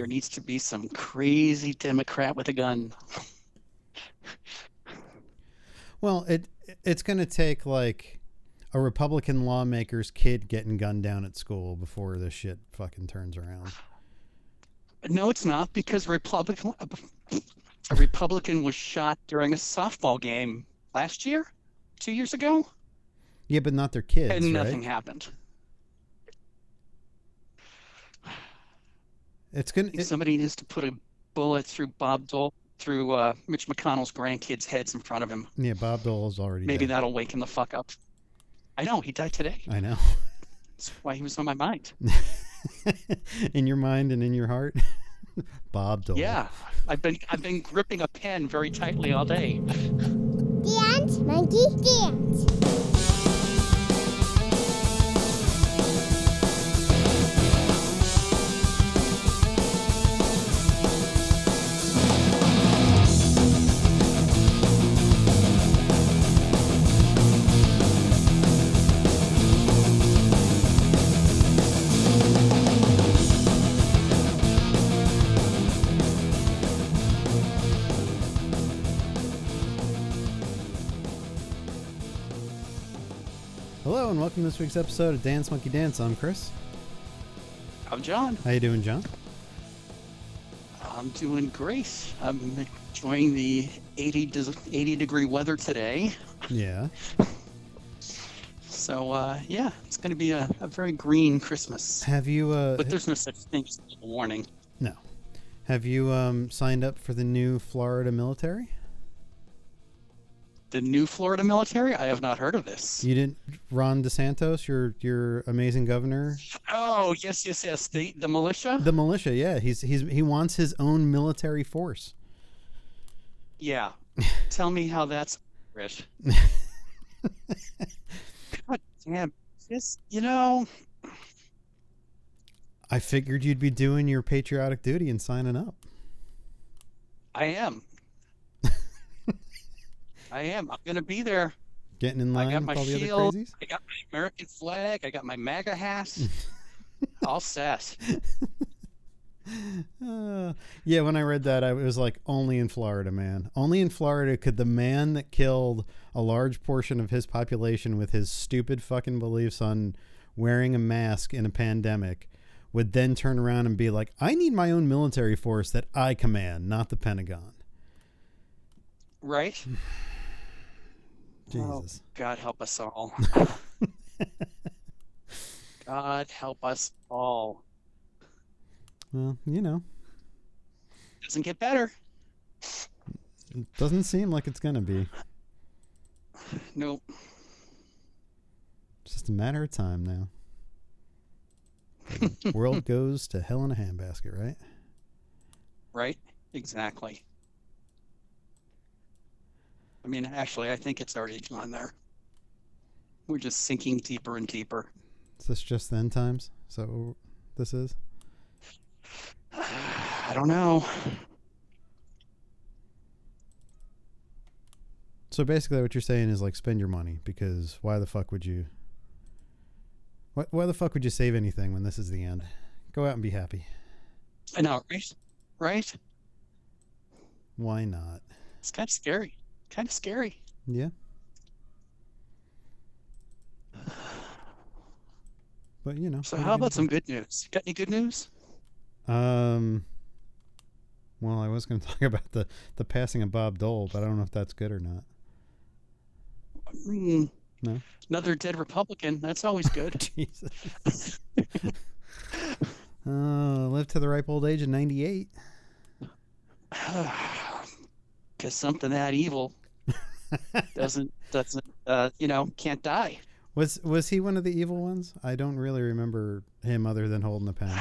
there needs to be some crazy Democrat with a gun. Well, it it's going to take like a Republican lawmaker's kid getting gunned down at school before this shit fucking turns around. No, it's not because Republican a Republican was shot during a softball game last year, two years ago, Yeah, but not their kids, and nothing right? happened. It's gonna. It, Somebody needs to put a bullet through Bob Dole through uh, Mitch McConnell's grandkids' heads in front of him. yeah, Bob Dole's already. Maybe dead. that'll wake him the fuck up. I know he died today. I know. That's why he was on my mind. in your mind and in your heart, Bob Dole. Yeah, I've been I've been gripping a pen very tightly all day. Dance, monkey, dance. Hello and welcome to this week's episode of Dance Monkey Dance. I'm Chris. I'm John. How you doing, John? I'm doing great. I'm enjoying the 80 des- 80 degree weather today. Yeah. So uh, yeah, it's going to be a, a very green Christmas. Have you uh But there's no such thing as a warning. no? Have you um signed up for the new Florida military? The new Florida military? I have not heard of this. You didn't, Ron DeSantis, your your amazing governor, Oh yes, yes, yes. The the militia. the militia. Yeah, he's he's he wants his own military force. Yeah. Tell me how that's Rich. God damn. This, you know, I figured you'd be doing your patriotic duty and signing up. I am. I am. I'm gonna be there. Getting in I line got with my all the shield. other crazies. I got my American flag. I got my MAGA hat. All set. Uh, yeah, when I read that, I was like, only in Florida, man. Only in Florida could the man that killed a large portion of his population with his stupid fucking beliefs on wearing a mask in a pandemic would then turn around and be like, I need my own military force that I command, not the Pentagon. Right? Oh, Jesus. God help us all. God help us all. Well, you know, Doesn't get better. it doesn't seem like it's going to be. Nope. It's just a matter of time now. The world goes to hell in a handbasket, right? Right? Exactly. I mean, actually, I think it's already gone there. We're just sinking deeper and deeper. Is this just the end times? So this is? I don't know. So basically, what you're saying is like spend your money because why the fuck would you? Why, why the fuck would you save anything when this is the end? Go out and be happy. I know, right? Right? Why not? It's kind of scary. Kind of scary. Yeah. But you know. So, how about some good news? Got any good news? Um. Well, I was going to talk about the the passing of Bob Dole, but I don't know if that's good or not. Hmm. No. Another dead Republican. That's always good. Jesus. uh, lived to the ripe old age of 98. Because something that evil doesn't doesn't uh, you know can't die. Was was he one of the evil ones? I don't really remember him other than holding the pen.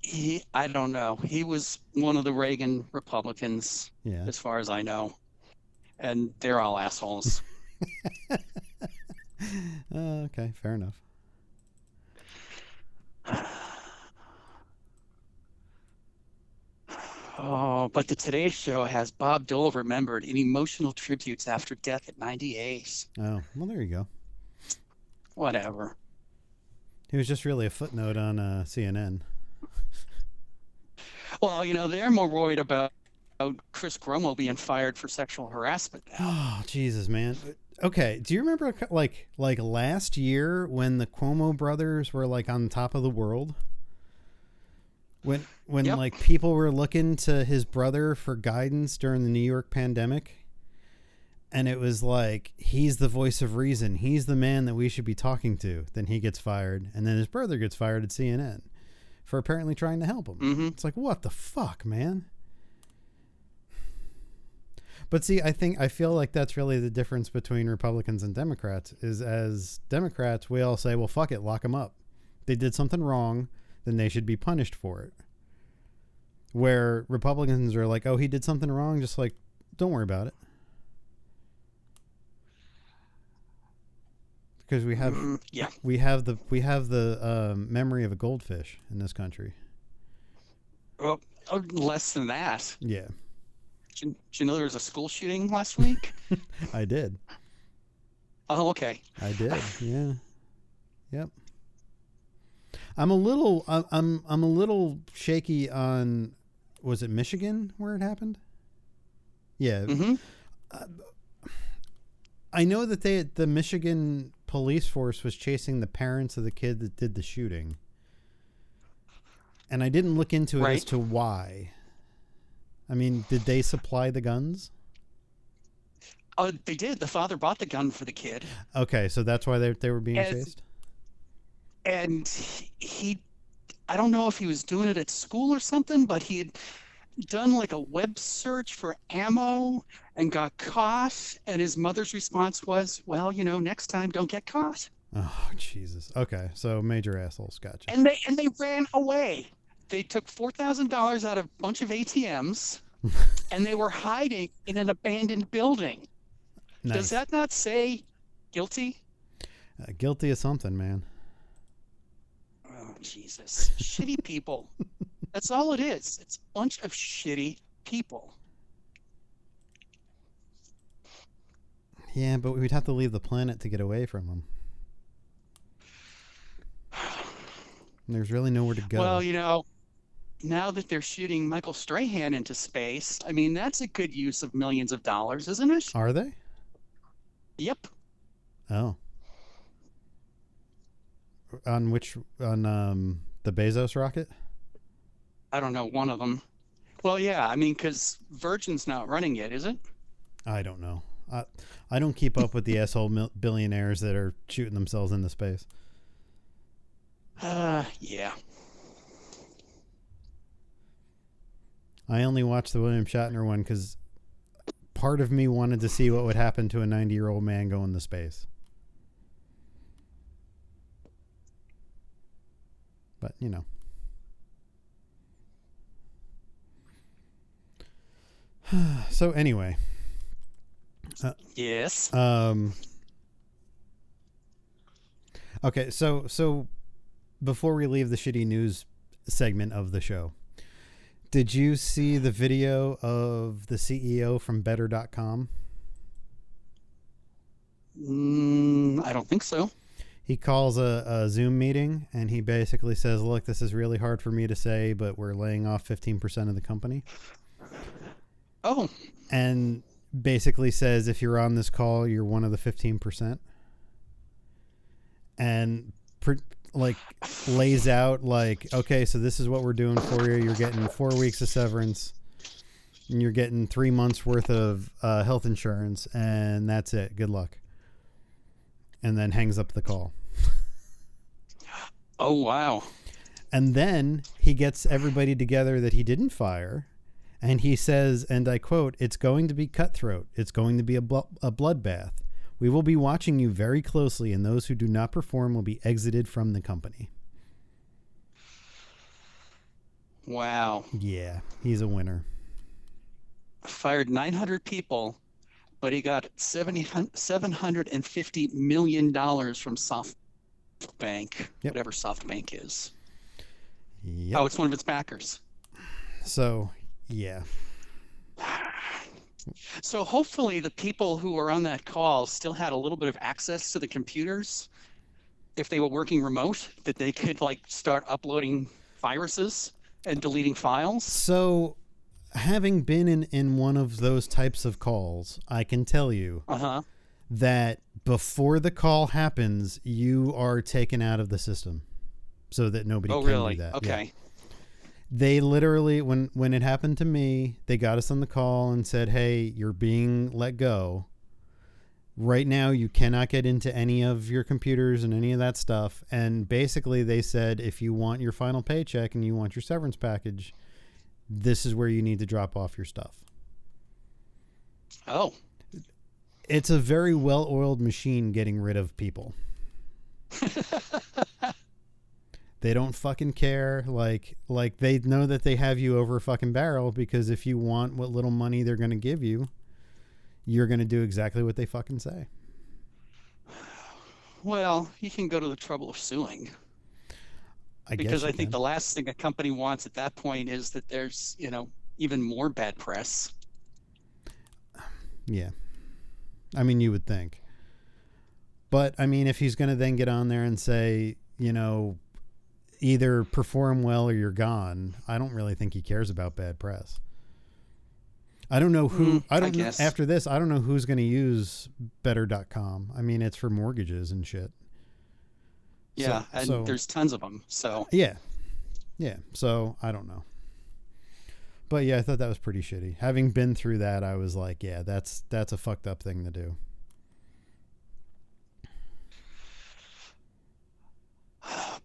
He I don't know. He was one of the Reagan Republicans, Yeah. as far as I know, and they're all assholes. Uh, okay, fair enough. Oh, but the Today Show has Bob Dole remembered in emotional tributes after death at 98. Oh, well, there you go. Whatever. He was just really a footnote on uh, CNN. Well, you know, they're more worried about, Chris Cuomo being fired for sexual harassment. now. Oh Jesus, man. Okay, do you remember like like last year when the Cuomo brothers were like on top of the world? When when Yep. like people were looking to his brother for guidance during the New York pandemic? And it was like he's the voice of reason. He's the man that we should be talking to. Then he gets fired, and then his brother gets fired at CNN for apparently trying to help him. Mhm. It's like what the fuck, man? But see, I think I feel like that's really the difference between Republicans and Democrats is as Democrats, we all say, well, fuck it, lock them up. They did something wrong, then they should be punished for it. Where Republicans are like, oh, he did something wrong, just like, don't worry about it. Because we have Mm, yeah. we have the we have the um, memory of a goldfish in this country. Well, oh, less than that. Yeah, Did did you know there was a school shooting last week? I did. oh, okay. I did. Yeah. Yep. I'm a little I'm I'm I'm a little shaky on was it Michigan where it happened? Yeah. hmm I know that they the Michigan police force was chasing the parents of the kid that did the shooting. And I didn't look into it as to why. I mean, did they supply the guns? Oh, they did. The father bought the gun for the kid, Okay, so that's why they they were being As- chased. And he, he, I don't know if he was doing it at school or something, but he had done like a web search for ammo and got caught. And his mother's response was, "Well, you know, next time don't get caught." Oh Jesus. Okay, so major assholes. Gotcha. And they and they ran away. They took four thousand dollars out of a bunch of ATMs, and they were hiding in an abandoned building. Nice. Does that not say guilty? Uh, guilty of something, man. Jesus. shitty people. That's all it is. It's a bunch of shitty people. Yeah, but we'd have to leave the planet to get away from them. There's really nowhere to go. Well, you know, now that they're shooting Michael Strahan into space, I mean, that's a good use of millions of dollars, isn't it? Are they? Yep. Oh. On which on um the Bezos rocket? I don't know, one of them. Well, yeah, I mean, because Virgin's not running it, is it? I don't know. I I don't keep up with the asshole mil- billionaires that are shooting themselves into space. Uh, yeah. I only watched the William Shatner one because part of me wanted to see what would happen to a 90 year old man going to space. But, you know. so, anyway, Yes. um, okay, so so before we leave the shitty news segment of the show, did you see the video of the CEO from Better.com? Mm, I don't think so. He calls a, a Zoom meeting and he basically says, "Look, this is really hard for me to say, but we're laying off fifteen percent of the company." Oh, and basically says if you're on this call, you're one of the 15%. And pr- like lays out like, okay, so this is what we're doing for you. You're getting 4 weeks of severance and you're getting 3 months worth of uh, health insurance and that's it. Good luck. And then hangs up the call. oh, wow. And then he gets everybody together that he didn't fire. And he says, and I quote, it's going to be cutthroat. It's going to be a, blo- a bloodbath. We will be watching you very closely, and those who do not perform will be exited from the company. Wow. Yeah, he's a winner. Fired 900 people, but he got 70, $750 million from SoftBank, Yep. whatever SoftBank is. Yep. Oh, it's one of its backers. So, yeah. So hopefully the people who were on that call still had a little bit of access to the computers if they were working remote, that they could like start uploading viruses. and deleting files. So, having been in, in one of those types of calls, I can tell you Uh huh. that before the call happens, you are taken out of the system so that nobody Oh, can really? do that. Yeah. Okay. They literally, when, when it happened to me, they got us on the call and said, hey, you're being let go. Right now, you cannot get into any of your computers and any of that stuff. And basically, they said, if you want your final paycheck and you want your severance package, this is where you need to drop off your stuff. Oh. It's a very well oiled machine getting rid of people. they don't fucking care. Like like they know that they have you over a fucking barrel because if you want what little money they're gonna give you, you're gonna do exactly what they fucking say. Well, you can go to the trouble of suing I because I think can. the last thing a company wants at that point is that there's, you know, even more bad press. Yeah. I mean, you would think. But, I mean, if he's going to then get on there and say, you know, either perform well or you're gone, I don't really think he cares about bad press. I don't know who, Mm, I I don't know, guess. after this, I don't know who's going to use better.com. I mean, it's for mortgages and shit. Yeah, So- and so- there's tons of them. So, Yeah. Yeah. So I don't know. But yeah, I thought that was pretty shitty. Having been through that, I was like, yeah, that's that's a fucked up thing to do.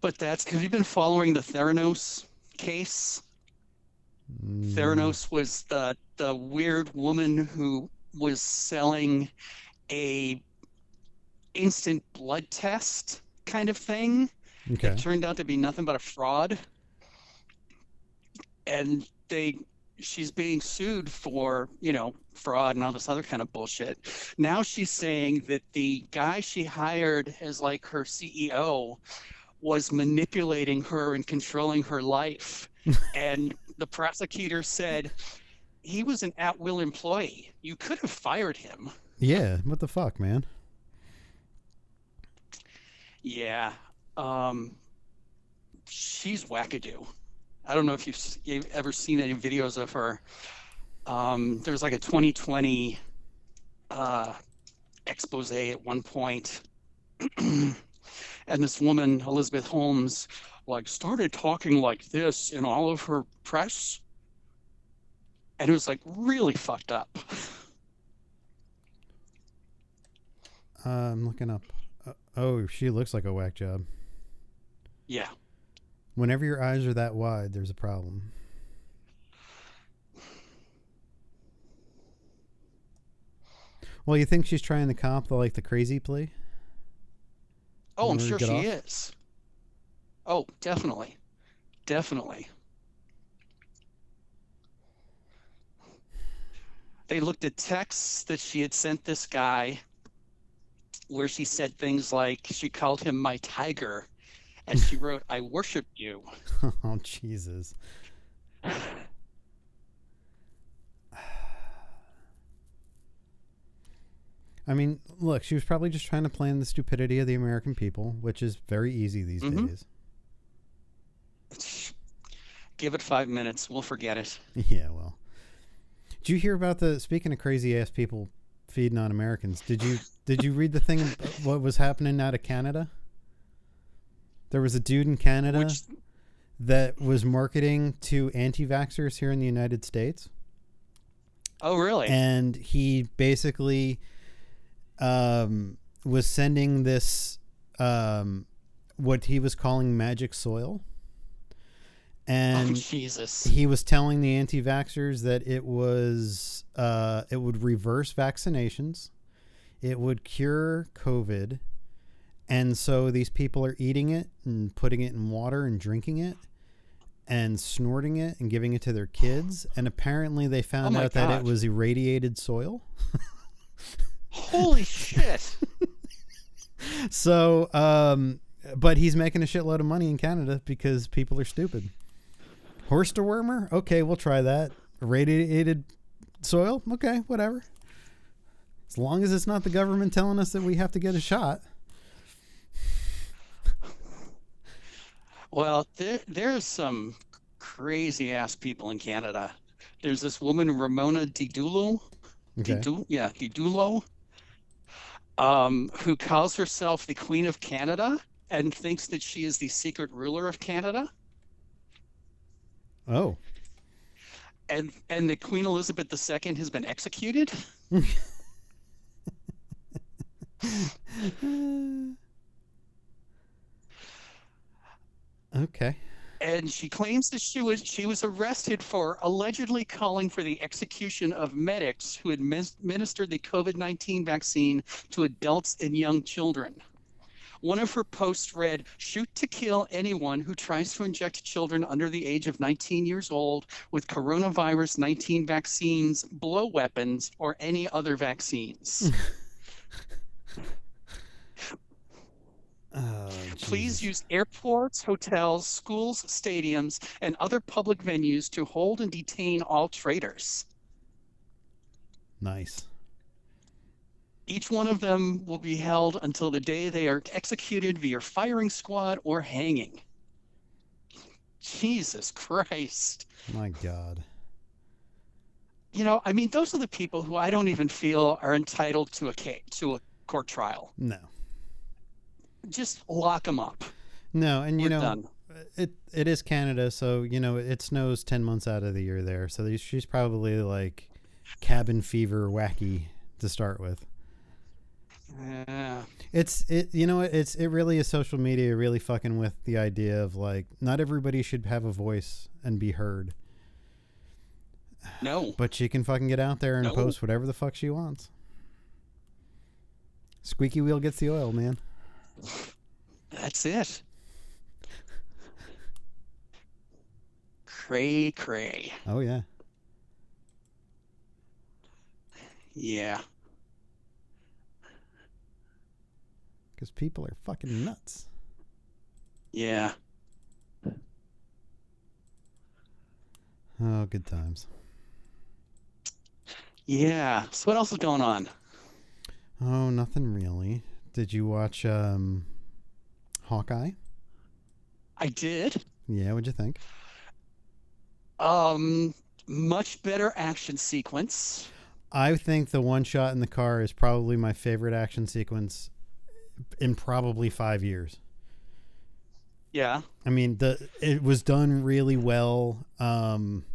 but that's have you've been following the Theranos case. Mm, Theranos was the the weird woman who was selling a instant blood test kind of thing. Okay. It turned out to be nothing but a fraud. And they she's being sued for, you know, fraud and all this other kind of bullshit. Now she's saying that the guy she hired as like her CEO was manipulating her and controlling her life. and the prosecutor said he was an at-will employee. You could have fired him. Yeah. What the fuck, man? Yeah. Um, she's wackadoo. I don't know if you've, ever seen any videos of her. Um, there was like a 2020 uh, expose at one point, and this woman, Elizabeth Holmes, like started talking like this in all of her press, and it was like really fucked up. Uh, I'm looking up. Oh, she looks like a whack job. Yeah. Whenever your eyes are that wide, there's a problem. Well, you think she's trying to comp the like the crazy plea? Oh, I'm sure she get is. Oh, definitely. Definitely. They looked at texts that she had sent this guy where she said things like she called him my tiger and she wrote, I worship you. oh Jesus. I mean, look, she was probably just trying to play in the stupidity of the American people, which is very easy these Mhm. days. Give it five minutes, we'll forget it. Yeah, well. Did you hear about the speaking of crazy ass people feeding on Americans? Did you did you read the thing what was happening out of Canada? There was a dude in Canada Which that was marketing to anti-vaxxers here in the United States. oh really? and he basically um, was sending this um, what he was calling magic soil and Jesus. he was telling the anti-vaxxers that it was uh, it would reverse vaccinations it would cure covid and so these people are eating it and putting it in water and drinking it and snorting it and giving it to their kids and apparently they found my out that it was irradiated soil Holy shit. so um but he's making a shitload of money in canada because people are stupid horse dewormer okay we'll try that irradiated soil okay whatever as long as it's not the government telling us that we have to get a shot Well, there there's some crazy ass people in Canada. There's this woman, Romana Didulo. Okay. Yeah, Didulo, um, who calls herself the Queen of Canada and thinks that she is the secret ruler of Canada. Oh. And and the Queen Elizabeth II has been executed. okay. and she claims that she was she was arrested for allegedly calling for the execution of medics who administered the COVID-19 vaccine to adults and young children. One of her posts read, "Shoot to kill anyone who tries to inject children under the age of 19 years old with coronavirus 19 vaccines, blow weapons, or any other vaccines." Oh, Please use airports, hotels, schools, stadiums, and other public venues to hold and detain all traitors. Nice. Each one of them will be held until the day they are executed via firing squad or hanging. Jesus Christ. My God. You know, I mean, those are the people who I don't even feel are entitled to a ca- to a court trial. No. Just lock them up. No, and you We're know done. it it is Canada, so you know it snows ten months out of the year there. So she's probably like cabin fever wacky to start with. Yeah. It's it you know it's it really is social media really fucking with the idea of like not everybody should have a voice and be heard, No. but she can fucking get out there and No. post whatever the fuck she wants. Squeaky wheel gets the oil, man. That's it. Cray cray. Oh yeah. Yeah. Because people are fucking nuts. Yeah. Oh, good times. Yeah. So what else is going on? Oh, nothing really. Did you watch um Hawkeye? I did. Yeah, what'd you think? Um much better action sequence. I think the one shot in the car is probably my favorite action sequence in probably five years. Yeah. I mean, the it was done really well. Um,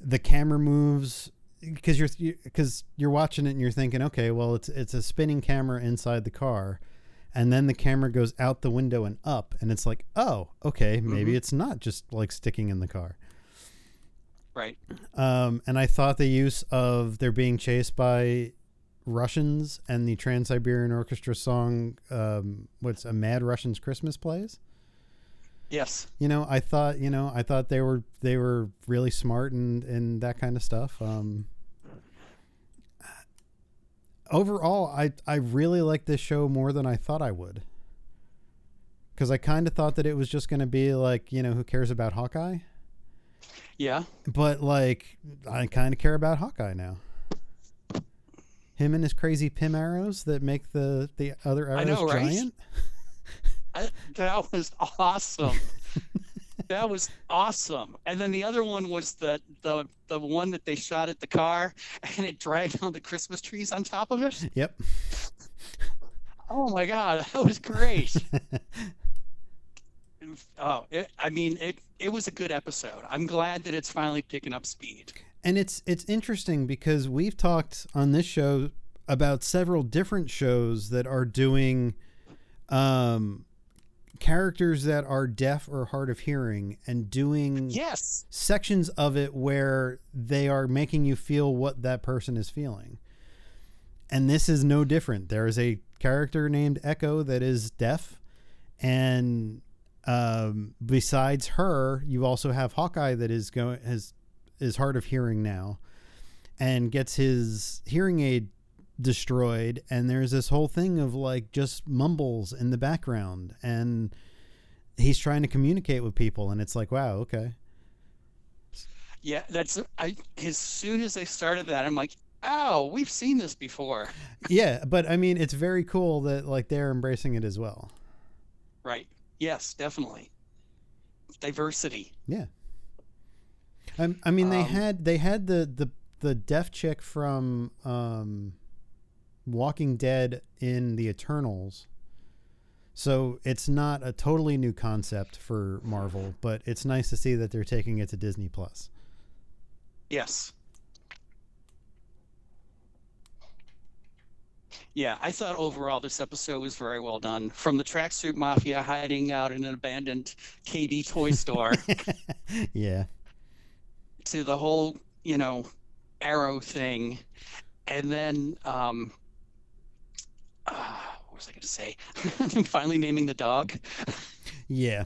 the camera moves because you're because you're watching it and you're thinking, okay, well, it's it's a spinning camera inside the car, and then the camera goes out the window and up, and it's like, oh, okay, maybe Mhm. it's not just like sticking in the car. Right. Um, and I thought the use of they're being chased by Russians and the Trans Siberian Orchestra song, um, what's a Mad Russians Christmas plays. Yes. You know, I thought, you know, I thought they were they were really smart and and that kind of stuff. Um, overall, I I really like this show more than I thought I would. Because I kind of thought that it was just going to be like, you know, who cares about Hawkeye? Yeah. But like, I kind of care about Hawkeye now. Him and his crazy Pym arrows that make the the other arrows I know, right? giant. I, that was awesome. that was awesome. And then the other one was the the the one that they shot at the car and it dragged on the Christmas trees on top of it. Yep. Oh my god, that was great. oh, it, I mean it it was a good episode. I'm glad that it's finally picking up speed. And it's it's interesting because we've talked on this show about several different shows that are doing um characters that are deaf or hard of hearing and doing Yes. sections of it where they are making you feel what that person is feeling. And this is no different. There is a character named Echo that is deaf, and um, besides her, you also have Hawkeye that is going has is hard of hearing now, and gets his hearing aid destroyed. And there's this whole thing of like just mumbles in the background, and he's trying to communicate with people, and it's like, wow, okay. Yeah, that's I as soon as they started that, I'm like, oh, we've seen this before. yeah, but I mean, it's very cool that like they're embracing it as well. Right. Yes, definitely. Diversity. Yeah. I, I mean, they Um, had they had the the the deaf chick from um, Walking Dead in the Eternals. So it's not a totally new concept for Marvel, but it's nice to see that they're taking it to Disney Plus. Yes. Yeah, I thought overall this episode was very well done. From the tracksuit mafia hiding out in an abandoned KB toy store yeah. To the whole, you know, arrow thing, and then um, uh, what was I going to say? I'm Finally naming the dog, Yeah.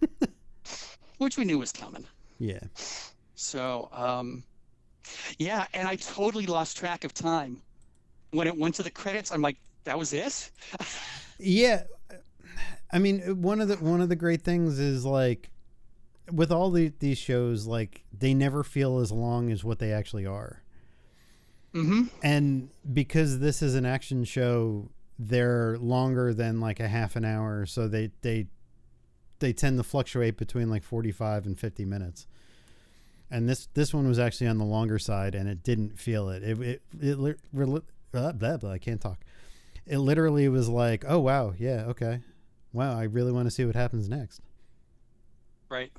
which we knew was coming. Yeah. So, um, yeah, and I totally lost track of time when it went to the credits. I'm like, that was it. Yeah, I mean, one of the one of the great things is like with all the, these shows, like they never feel as long as what they actually are. Mm-hmm. And because this is an action show, they're longer than like a half an hour, so they they they tend to fluctuate between like forty five and fifty minutes. And this this one was actually on the longer side, and it didn't feel it. It it, it blah, blah, blah, I can't talk. It literally was like, oh wow, yeah, okay, wow, I really want to see what happens next. Right.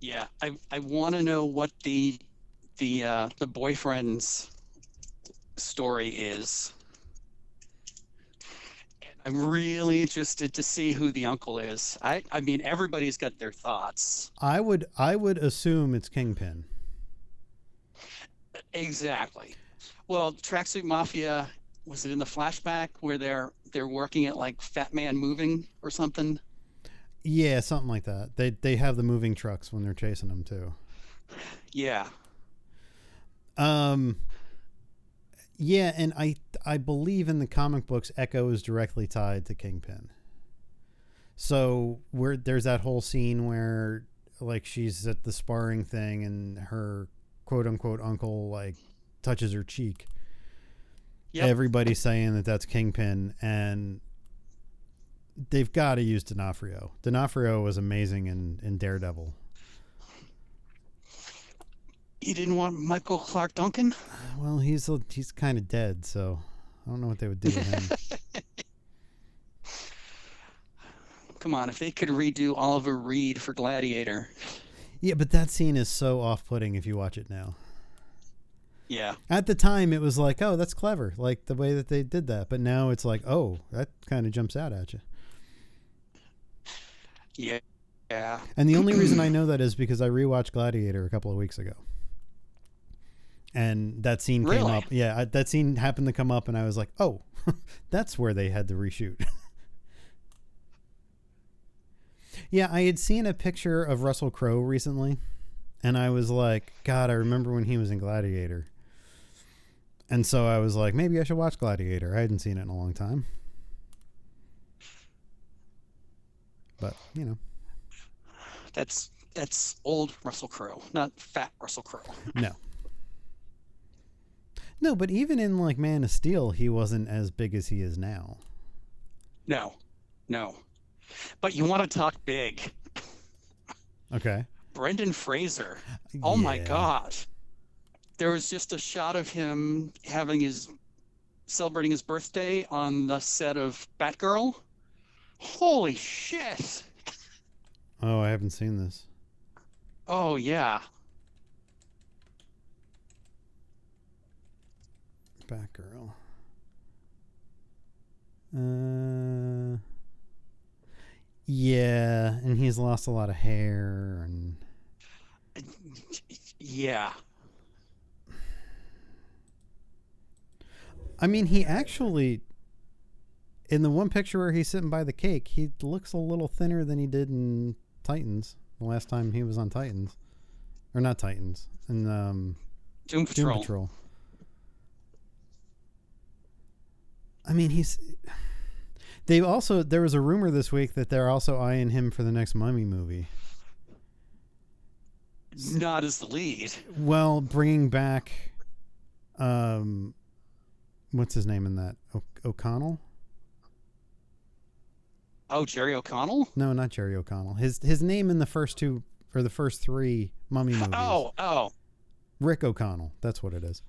Yeah, I I want to know what the the uh, the boyfriend's story is. I'm really interested to see who the uncle is. I I mean, everybody's got their thoughts. I would I would assume it's Kingpin. Exactly. Well, Tracksuit Mafia was it in the flashback where they're they're working at like Fat Man Moving or something? Yeah, something like that. They they have the moving trucks when they're chasing them too. Yeah. Um yeah, and I I believe in the comic books Echo is directly tied to Kingpin. So where there's that whole scene where like she's at the sparring thing and her quote unquote uncle like touches her cheek. Yep. Everybody's saying that that's Kingpin and they've got to use D'Onofrio. D'Onofrio was amazing in, in Daredevil. You didn't want Michael Clarke Duncan? Well, he's a, he's kind of dead, so I don't know what they would do with him. Come on, if they could redo Oliver Reed for Gladiator. yeah, but that scene is so off-putting if you watch it now. Yeah. At the time, it was like, oh, that's clever, like the way that they did that. But now it's like, oh, that kind of jumps out at you. Yeah. Yeah. And the only reason I know that is because I rewatched Gladiator a couple of weeks ago. And that scene came up. Yeah, I, that scene happened to come up, and I was like, oh, that's where they had to reshoot. yeah, I had seen a picture of Russell Crowe recently, and I was like, God, I remember when he was in Gladiator. And so I was like, maybe I should watch Gladiator. I hadn't seen it in a long time. But, you know. That's that's old Russell Crowe, not fat Russell Crowe. No. No, but even in like Man of Steel, he wasn't as big as he is now. No. No. But you want to talk big. Okay. Brendan Fraser. Oh my god. There was just a shot of him having his celebrating his birthday on the set of Batgirl. Holy shit. Oh, I haven't seen this. Oh yeah. Batgirl. Uh. Yeah, and he's lost a lot of hair and Yeah. I mean, he actually in the one picture where he's sitting by the cake, he looks a little thinner than he did in Titans the last time he was on Titans. Or not Titans. In um Doom Patrol. Doom Patrol. I mean, he's. They also there was a rumor this week that they're also eyeing him for the next Mummy movie. Not as the lead. Well, bringing back, um, what's his name in that? O- O'Connell. Oh, Jerry O'Connell. No, not Jerry O'Connell. His his name in the first two or the first three Mummy oh, movies. Oh, oh, Rick O'Connell. That's what it is.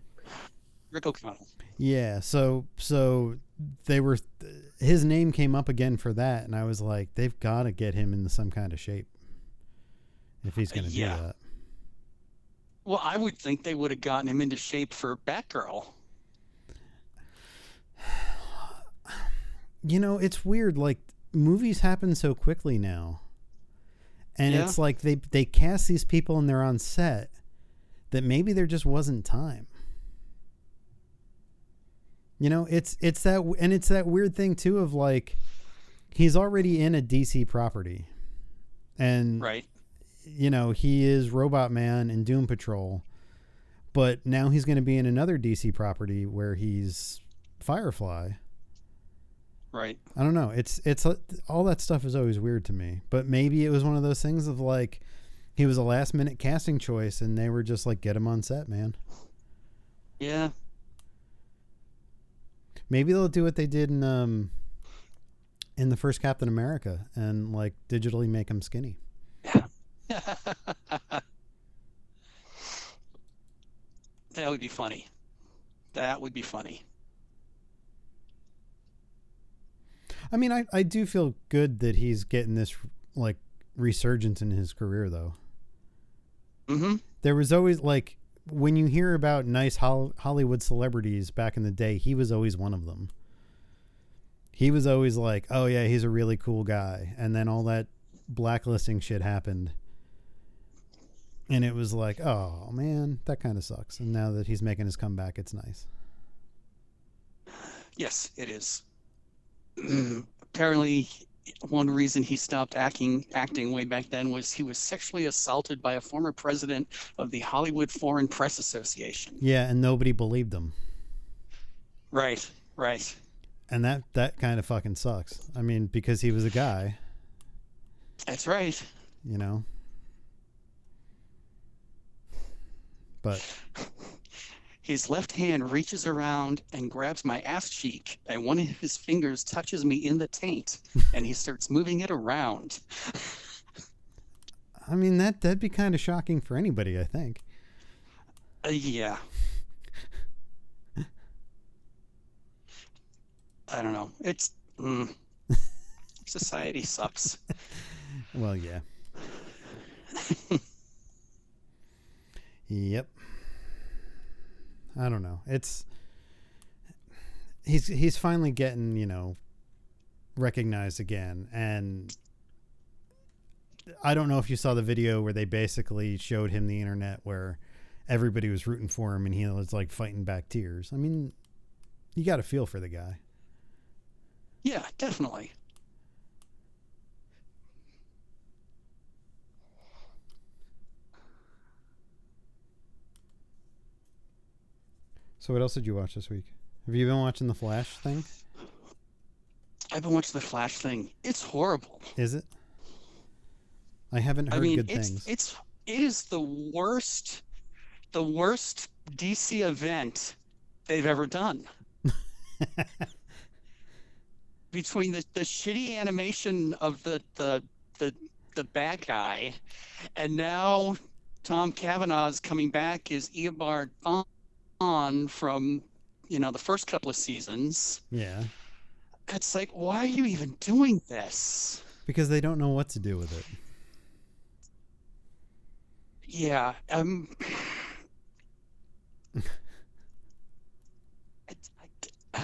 Rick O'Connell. Yeah. So so they were his name came up again for that, and I was like, they've got to get him into some kind of shape if he's going to Yeah. do that. Well, I would think they would have gotten him into shape for Batgirl. You know, it's weird. Like movies happen so quickly now, and Yeah. it's like they they cast these people and they're on set that maybe there just wasn't time. You know, it's it's that and it's that weird thing too of like he's already in a DC property, and Right. you know he is Robot Man and Doom Patrol, but now he's going to be in another DC property where he's Firefly. Right. I don't know. It's it's uh, all that stuff is always weird to me. But maybe it was one of those things of like he was a last minute casting choice and they were just like get him on set, man. Yeah. Maybe they'll do what they did in um in the first Captain America and like digitally make him skinny. Yeah. that would be funny. That would be funny. I mean, I I do feel good that he's getting this like resurgence in his career though. Mm-hmm. There was always like when you hear about nice Hol- Hollywood celebrities back in the day, he was always one of them. He was always like, "Oh yeah, he's a really cool guy," and then all that blacklisting shit happened, and it was like, "Oh man, that kind of sucks." And now that he's making his comeback, it's nice. Yes, it is. Apparently, one reason he stopped acting acting way back then was he was sexually assaulted by a former president of the Hollywood Foreign Press Association. Yeah, and nobody believed him, Right. Right. and that that kind of fucking sucks. I mean, because he was a guy, That's right. you know. But His left hand reaches around and grabs my ass cheek, and one of his fingers touches me in the taint, and he starts moving it around. I mean that that'd be kind of shocking for anybody, I think. Uh, yeah. I don't know. It's mm, society sucks. Well, yeah. yep. I don't know. It's he's he's finally getting, you know, recognized again and I don't know if you saw the video where they basically showed him the internet where everybody was rooting for him and he was like fighting back tears. I mean, you got to feel for the guy. Yeah, definitely. So what else did you watch this week? Have you been watching the Flash thing? I've been watching the Flash thing. It's horrible. Is it? I haven't heard I mean, good it's things. it's it is the worst, the worst DC event they've ever done. Between the, the shitty animation of the the the the bad guy, and now Tom Cavanagh's coming back as Eobard on from you know the first couple of seasons. yeah, It's like, why are you even doing this? because they don't know what to do with it. Yeah. Um. I, I,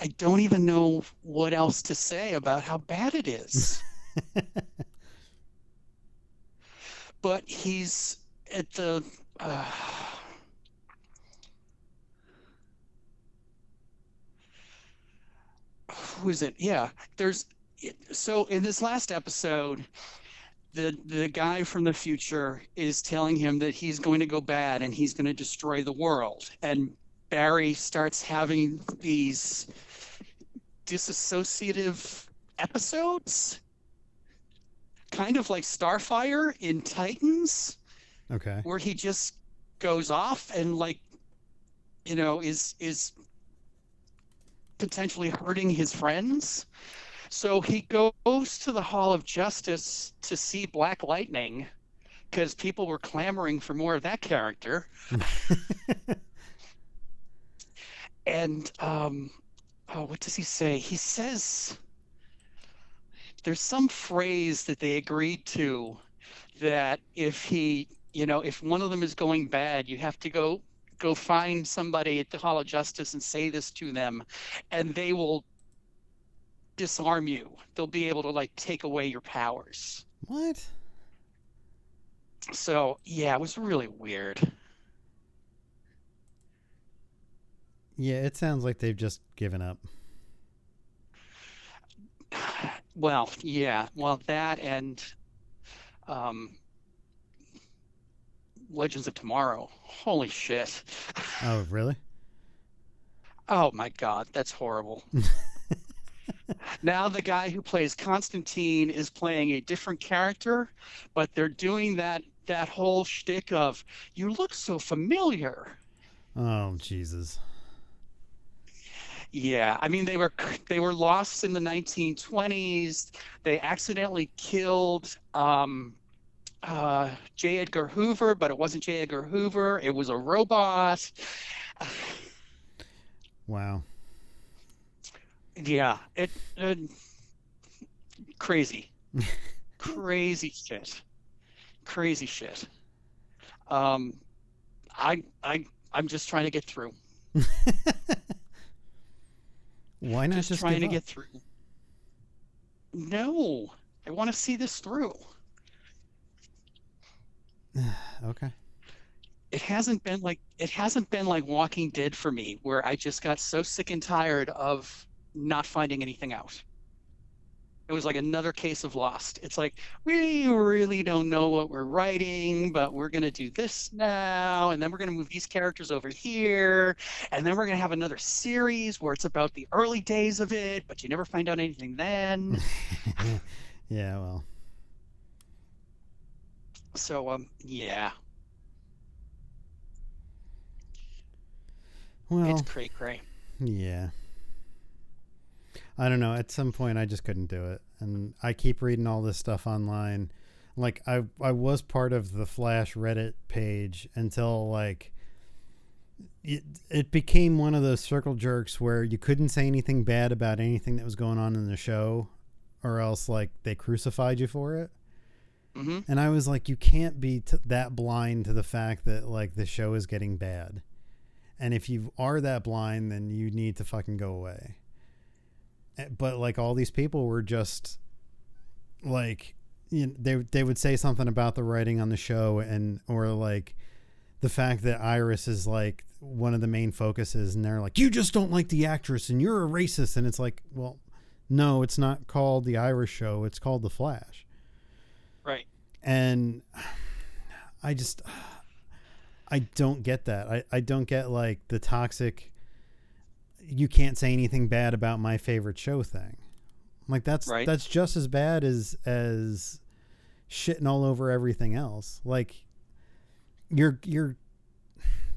I don't even know what else to say about how bad it is. but he's at the. Uh, who is it? Yeah, there's. So in this last episode, the the guy from the future is telling him that he's going to go bad and he's going to destroy the world and barry starts having these disassociative episodes kind of like starfire in titans Okay. where he just goes off and like you know is is potentially hurting his friends So he goes to the Hall of Justice to see Black Lightning because people were clamoring for more of that character. and um, oh, what does he say? He says there's some phrase that they agreed to that if he, you know, if one of them is going bad, you have to go go find somebody at the Hall of Justice and say this to them, and they will disarm you. They'll be able to like take away your powers. What? So yeah, it was really weird. Yeah, it sounds like they've just given up. Well, yeah, well that and um, Legends of Tomorrow. Holy shit! Oh, really? Oh my god, that's horrible. now the guy who plays Constantine is playing a different character, but they're doing that that whole shtick of "you look so familiar." Oh, Jesus. Yeah, I mean they were they were lost in the 1920s. They accidentally killed um, uh, J. Edgar Hoover, but it wasn't J. Edgar Hoover. It was a robot. Wow. Yeah, it, it crazy, crazy shit, crazy shit. Um, I I I'm just trying to get through. Why not just, just, trying to up? get through. No, I want to see this through. Okay. It hasn't been like it hasn't been like Walking Dead for me, where I just got so sick and tired of not finding anything out. It was like another case of Lost. It's like we really don't know what we're writing, but we're gonna do this now, and then we're gonna move these characters over here, and then we're gonna have another series where it's about the early days of it, but you never find out anything then. yeah, well. So um, yeah, Well, it's cray cray. yeah. I don't know. At some point, I just couldn't do it, and I keep reading all this stuff online. Like I, I was part of the Flash Reddit page until like it, it became one of those circle jerks where you couldn't say anything bad about anything that was going on in the show, or else like they crucified you for it. Hmm And I was like, you can't be t- that blind to the fact that like the show is getting bad. And if you are that blind, then you need to fucking go away. Eh, But like all these people were just like, you know, they they would say something about the writing on the show and or like the fact that Iris is like one of the main focuses, and they're like, you just don't like the actress and you're a racist, and it's like, well, no, it's not called the Iris show. It's called the Flash Right. and i just i don't get that i, I don't get like the toxic you can't say anything bad about my favorite show thing like that's Right. that's just as bad as as shitting all over everything else like you're you're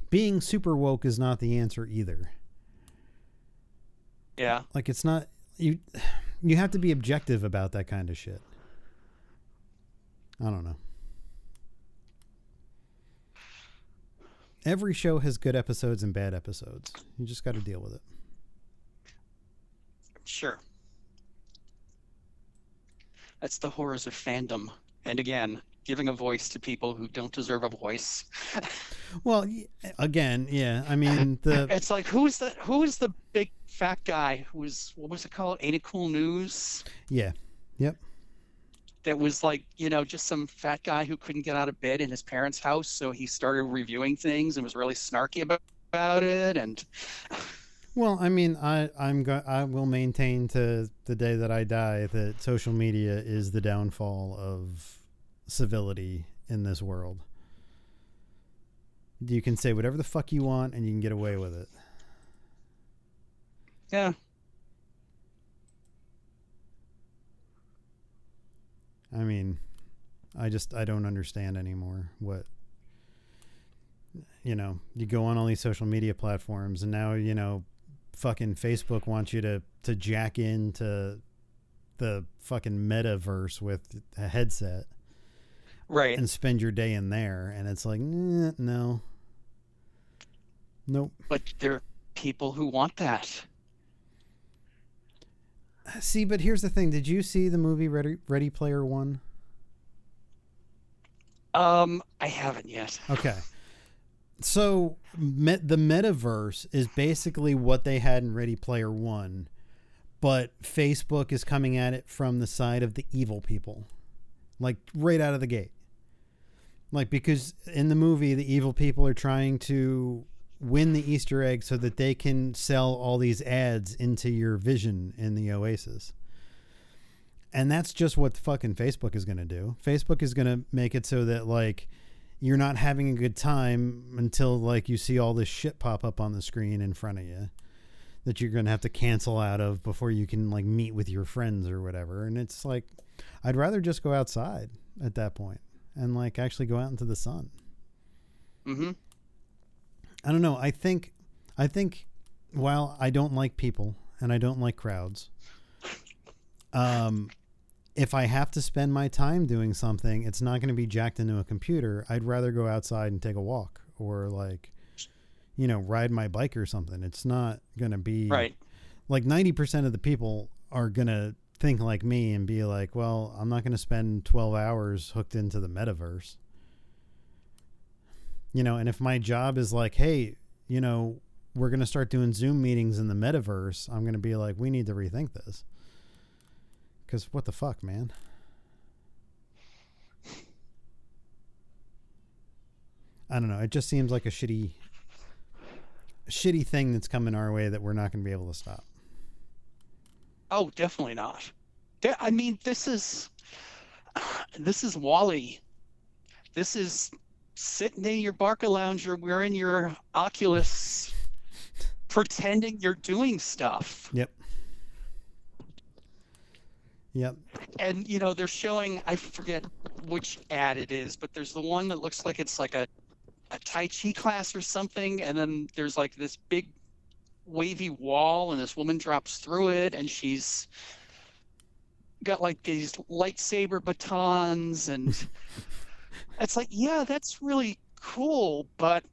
being super woke is not the answer either Yeah. like it's not you you have to be objective about that kind of shit i don't know every show has good episodes and bad episodes you just got to deal with it Sure. That's the horrors of fandom. And again, giving a voice to people who don't deserve a voice. well again yeah i mean the It's like who's the who is the big fat guy who was what was it called? Ain't it cool news? yeah yep That was like, you know, just some fat guy who couldn't get out of bed in his parents' house, so he started reviewing things and was really snarky about, about it and well i mean i i'm go- i will maintain to the day that i die that social media is the downfall of civility in this world you can say whatever the fuck you want and you can get away with it yeah. I mean, I just I don't understand anymore what you know, you go on all these social media platforms and now, you know, fucking Facebook wants you to to jack into the fucking metaverse with a headset Right. and spend your day in there. And it's like, "Nah, no, nope. but there are people who want that. See, but here's the thing: Did you see the movie Ready Ready Player One? Um, I haven't yet. Okay. So met, the metaverse is basically what they had in Ready Player One, but Facebook is coming at it from the side of the evil people, like right out of the gate. Like because in the movie, the evil people are trying to win the Easter egg so that they can sell all these ads into your vision in the Oasis. And that's just what fucking Facebook is going to do. Facebook is going to make it so that like you're not having a good time until like you see all this shit pop up on the screen in front of you that you're going to have to cancel out of before you can like meet with your friends or whatever. And it's like I'd rather just go outside at that point and like actually go out into the sun. Mm-hmm. I don't know. I think I think while I don't like people and I don't like crowds, um if I have to spend my time doing something, it's not going to be jacked into a computer. I'd rather go outside and take a walk or like you know, ride my bike or something. It's not going to be Right. like 90% of the people are going to think like me and be like, well, I'm not going to spend 12 hours hooked into the metaverse. You know, and if my job is like, hey, you know, we're going to start doing Zoom meetings in the metaverse, I'm going to be like, we need to rethink this. Because what the fuck, man? I don't know. It just seems like a shitty, shitty thing that's coming our way that we're not going to be able to stop. Oh, definitely not. I mean, this is this is WALL-E. This is sitting in your Barca lounger wearing your Oculus, pretending you're doing stuff. Yep. Yep. And you know, they're showing I forget which ad it is, but there's the one that looks like it's like a a Tai Chi class or something, and then there's like this big wavy wall, and this woman drops through it, and she's got like these lightsaber batons, and it's like, yeah, that's really cool, but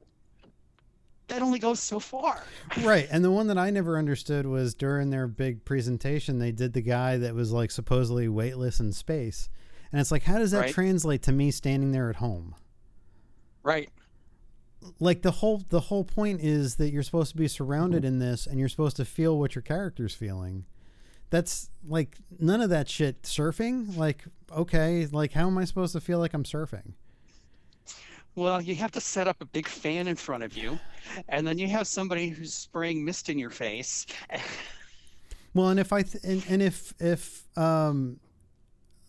that only goes so far. Right. And the one that I never understood was during their big presentation, they did the guy that was like supposedly weightless in space. And it's like, how does that Right. translate to me standing there at home? Right. Like the whole the whole point is that you're supposed to be surrounded in this and you're supposed to feel what your character's feeling. That's like none of that shit surfing. Like, okay, like how am I supposed to feel like I'm surfing? Well, you have to set up a big fan in front of you, and then you have somebody who's spraying mist in your face. Well, and if I th- and, and if if um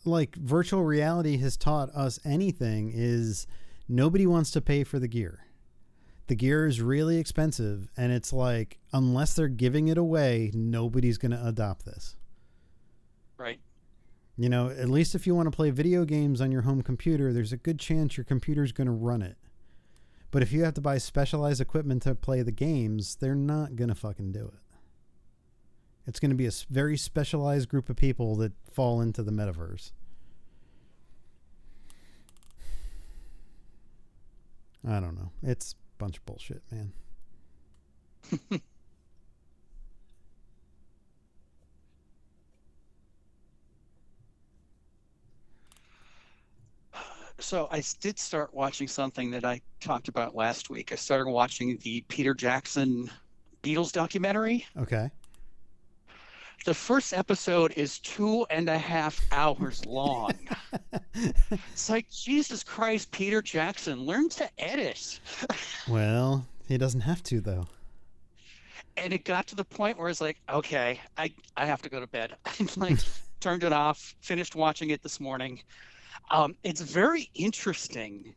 like virtual reality has taught us anything is nobody wants to pay for the gear. The gear is really expensive and it's like unless they're giving it away, nobody's going to adopt this. Right. You know, at least if you want to play video games on your home computer, there's a good chance your computer's going to run it. But if you have to buy specialized equipment to play the games, they're not going to fucking do it. It's going to be a very specialized group of people that fall into the metaverse. I don't know. It's bunch of bullshit, man. So I did start watching something that I talked about last week. I started watching the Peter Jackson Beatles documentary. Okay. The first episode is two and a half hours long. it's like, Jesus Christ, Peter Jackson, learn to edit. well, he doesn't have to though. and it got to the point where it's like, okay, I I have to go to bed. I like turned it off, finished watching it this morning. Um, it's very interesting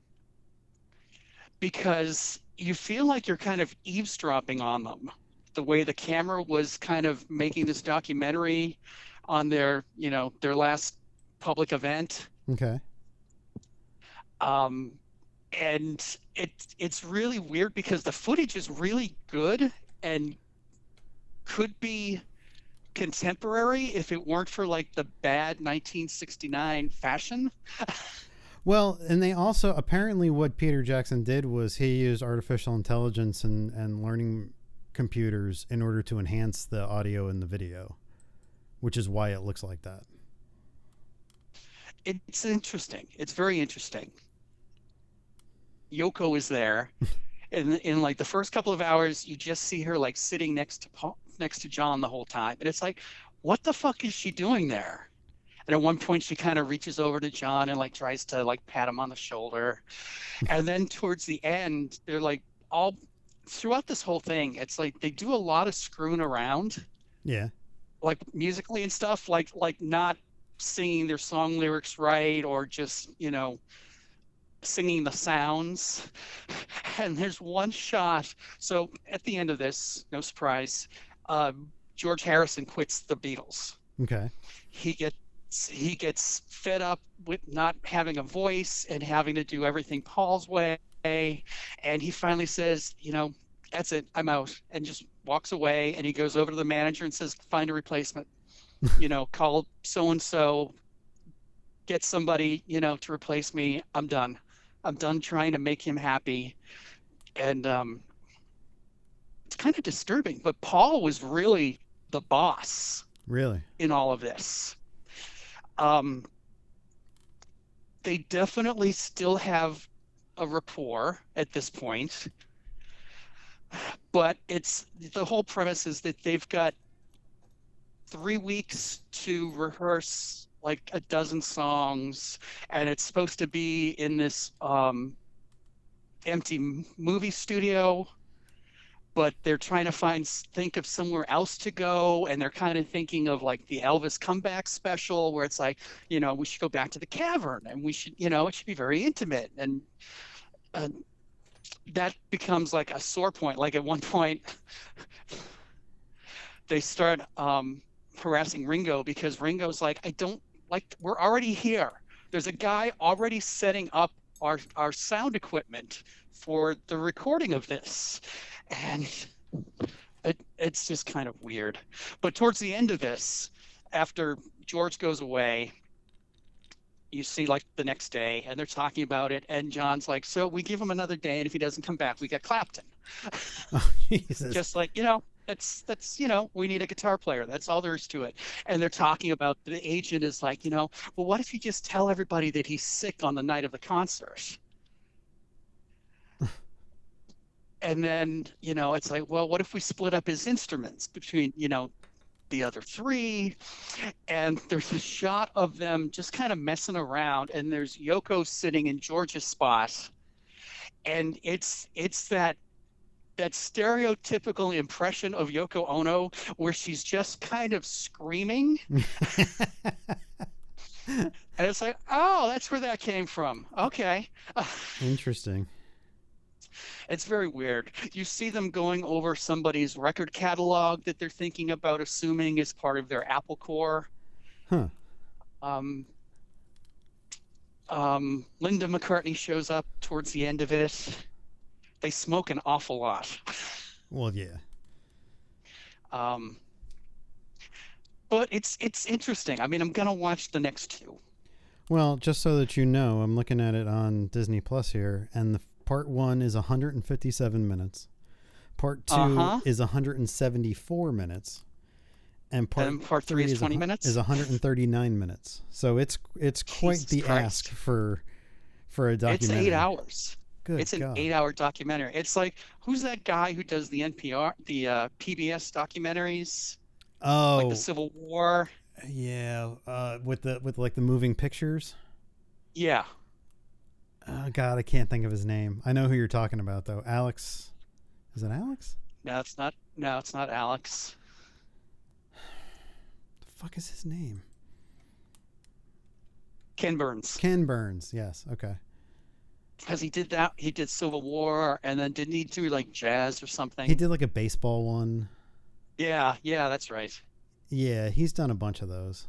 because you feel like you're kind of eavesdropping on them. The way the camera was kind of making this documentary on their, you know, their last public event. Okay. Um, and it it's really weird because the footage is really good and could be contemporary if it weren't for like the bad 1969 fashion. Well, and they also apparently what Peter Jackson did was he used artificial intelligence and, and learning computers in order to enhance the audio and the video, which is why it looks like that. It's interesting. It's very interesting. Yoko is there. in, in like the first couple of hours, you just see her like sitting next to Paul, next to John the whole time, and it's like, what the fuck is she doing there? And at one point, she kind of reaches over to John and like tries to like pat him on the shoulder, and then towards the end, they're like all throughout this whole thing. It's like they do a lot of screwing around, Yeah. like musically and stuff, like like not singing their song lyrics right or just you know singing the sounds. And there's one shot. So at the end of this, no surprise, uh, George Harrison quits the Beatles. Okay. He gets he gets fed up with not having a voice and having to do everything Paul's way. And he finally says, you know, that's it, I'm out, and just walks away. And he goes over to the manager and says, find a replacement. you know, call so and so, get somebody, you know, to replace me. I'm done. I'm done trying to make him happy. And um, it's kind of disturbing. But Paul was really the boss Really? in all of this. Um, they definitely still have a rapport at this point, but it's the whole premise is that they've got three weeks to rehearse like a dozen songs, and it's supposed to be in this um, empty movie studio but they're trying to find think of somewhere else to go and they're kind of thinking of like the elvis comeback special where it's like you know we should go back to the cavern and we should you know it should be very intimate. And uh, that becomes like a sore point. Like at one point they start um, harassing ringo because ringo's like i don't like we're already here. There's a guy already setting up our our sound equipment for the recording of this and it, it's just kind of weird. But towards the end of this, after George goes away, you see like the next day, and they're talking about it, and John's like, "So we give him another day, and if he doesn't come back, we get Clapton." Oh. Just like you know, that's that's you know, we need a guitar player. That's all there is to it. And they're talking about the agent is like, you know, well, what if you just tell everybody that he's sick on the night of the concert? And then you know it's like well what if we split up his instruments between you know the other three? And there's a shot of them just kind of messing around and there's yoko sitting in george's spot. And it's it's that that stereotypical impression of yoko ono where she's just kind of screaming. And it's like oh that's where that came from. Okay. Interesting. It's very weird. You see them going over somebody's record catalog that they're thinking about assuming is part of their Apple Corps. Huh. Um, um, Linda McCartney shows up towards the end of it. They smoke an awful lot. Well, yeah. Um, but it's it's interesting. I mean, I'm gonna watch the next two. Well, just so that you know, I'm looking at it on Disney Plus here, and the part one is 157 minutes. Part 2 Uh-huh. is 174 minutes, and part And part three is 20 hu- minutes? Is 139 minutes. So it's it's quite Jesus the Christ. ask for for a documentary. It's eight hours. Good it's an God. eight-hour documentary. It's like who's that guy who does the NPR, the uh, PBS documentaries, Oh, like the Civil War? yeah, uh, with the with like the moving pictures. Yeah, Oh God, I can't think of his name. I know who you're talking about though. Alex, is it Alex? no, it's not. No, it's not Alex. The fuck is his name? Ken Burns, Ken Burns. Yes. Okay. because he did that. He did Civil War, and then didn't he do like jazz or something? He did like a baseball one. Yeah, yeah, that's right. Yeah, he's done a bunch of those.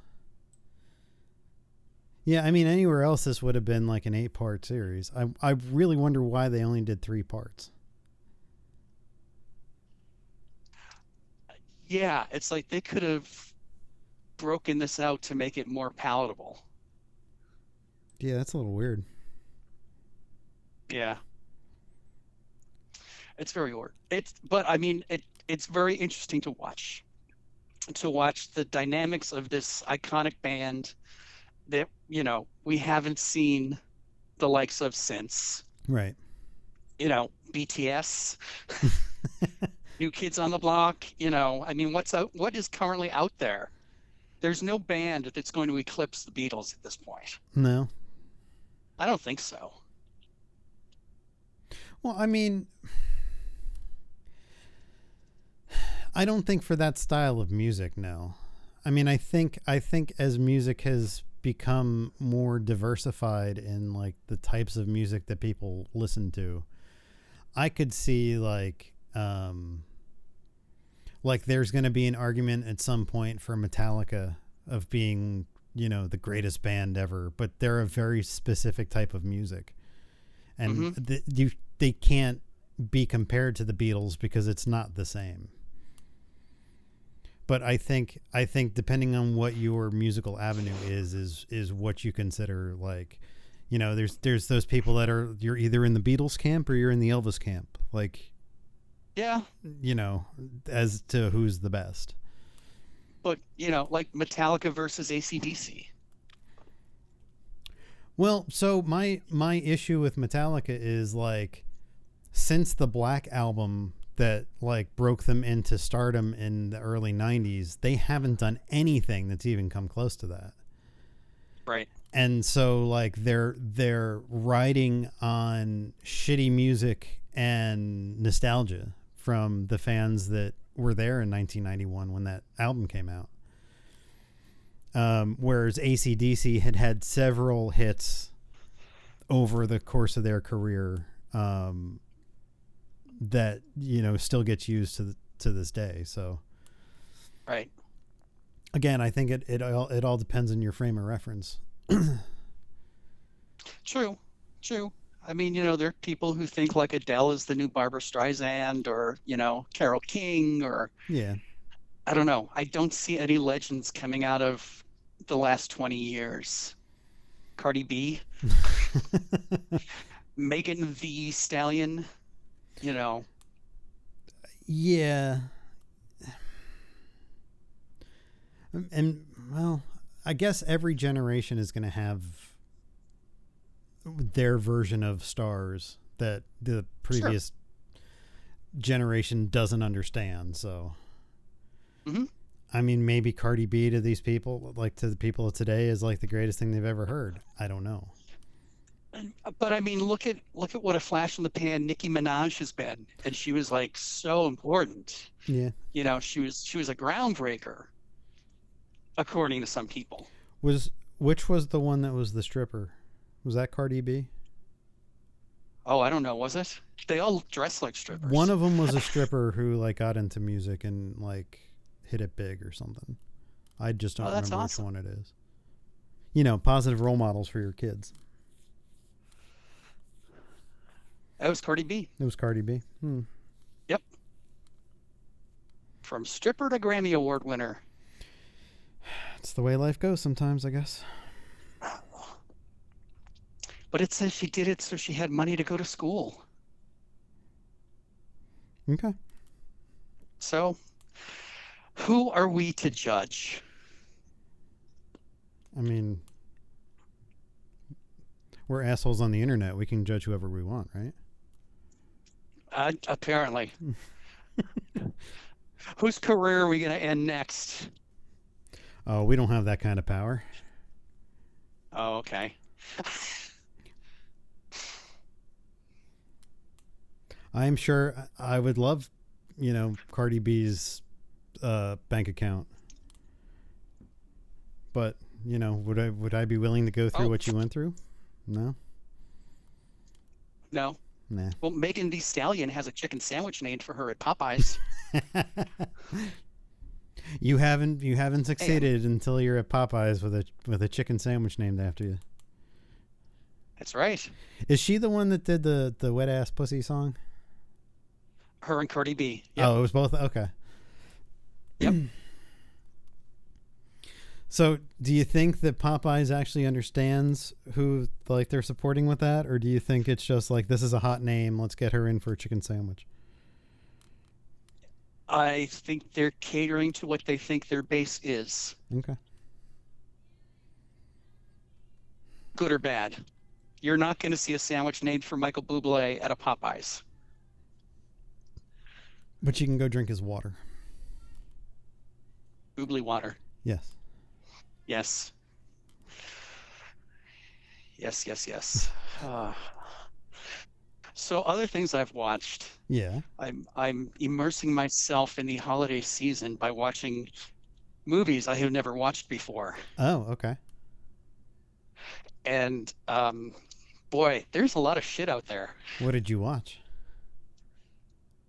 Yeah, I mean, anywhere else this would have been like an eight-part series. I I really wonder why they only did three parts. Yeah, it's like they could have broken this out to make it more palatable. Yeah, that's a little weird. Yeah. It's very weird. It's but I mean it it's very interesting to watch. To watch the dynamics of this iconic band that, you know, we haven't seen the likes of since. Right. You know, BTS, New Kids on the Block, you know, I mean what's out what is currently out there? There's no band that's going to eclipse the Beatles at this point. No. I don't think so. Well, I mean, I don't think for that style of music, no. I mean, I think I think as music has become more diversified in like the types of music that people listen to, I could see like um like there's going to be an argument at some point for Metallica of being, you know, the greatest band ever, but they're a very specific type of music. And Mhm. th- you they can't be compared to the Beatles because it's not the same. But I think I think depending on what your musical avenue is is is what you consider like you know there's there's those people that are you're either in the Beatles camp or you're in the Elvis camp like Yeah, you know as to who's the best. but you know, like Metallica versus ACDC. Well, so my my issue with Metallica is like since the Black album that like broke them into stardom in the early 90s, they haven't done anything that's even come close to that. Right. And so like they're they're riding on shitty music and nostalgia from the fans that were there in 1991 when that album came out. Um, whereas ACDC had had several hits over the course of their career um, that you know still gets used to the, to this day. So Right. again, I think it it all it all depends on your frame of reference. True. True. I mean, you know, there are people who think like Adele is the new Barbra Streisand or, you know, Carole King or Yeah. I don't know. I don't see any legends coming out of the last 20 years. Cardi B, Megan Thee Stallion, you know. Yeah. And well, I guess every generation is going to have their version of stars that the previous generation doesn't understand. So, Mhm. I mean, maybe Cardi B to these people, like to the people of today, is like the greatest thing they've ever heard. I don't know. But I mean, look at look at what a flash in the pan Nicki Minaj has been, and she was like so important. Yeah. You know, she was she was a groundbreaker, according to some people. Was which was the one that was the stripper? Was that Cardi B? Oh, I don't know, was it? They all dress like strippers. One of them was a stripper who like got into music and like hit it big or something. I just oh, don't Oh, remember awesome. which one it is. You know, positive role models for your kids. That was Cardi B. It was Cardi B. Hmm. From stripper to Grammy Award winner. It's the way life goes sometimes, I guess. But it says she did it so she had money to go to school. Okay. So, who are we to judge? I mean, we're assholes on the internet. We can judge whoever we want, right? Uh, apparently. Whose career are we going to end next? Oh, we don't have that kind of power. Oh, okay. I'm sure I would love, you know, Cardi B's uh, bank account. But you know, would I would I be willing to go through Oh. what you went through? No, No. Nah. Well, Megan Thee Stallion has a chicken sandwich named for her at Popeyes. you haven't you haven't succeeded until you're at Popeyes with a with a chicken sandwich named after you. That's right. Is she the one that did the the wet ass pussy song? Her and Cardi B. Yep. Oh, it was both. Okay. Yep. So, do you think that Popeyes actually understands who like they're supporting with that, or do you think it's just like this is a hot name, let's get her in for a chicken sandwich? I think they're catering to what they think their base is, Okay. good or bad. You're not going to see a sandwich named for Michael Bublé at a Popeyes. But you can go drink his water. Bublé water. Yes. Yes. Yes, yes, yes. Uh, so other things I've watched. Yeah. I'm I'm immersing myself in the holiday season by watching movies I have never watched before. Oh, okay. And um, boy, there's a lot of shit out there. What did you watch?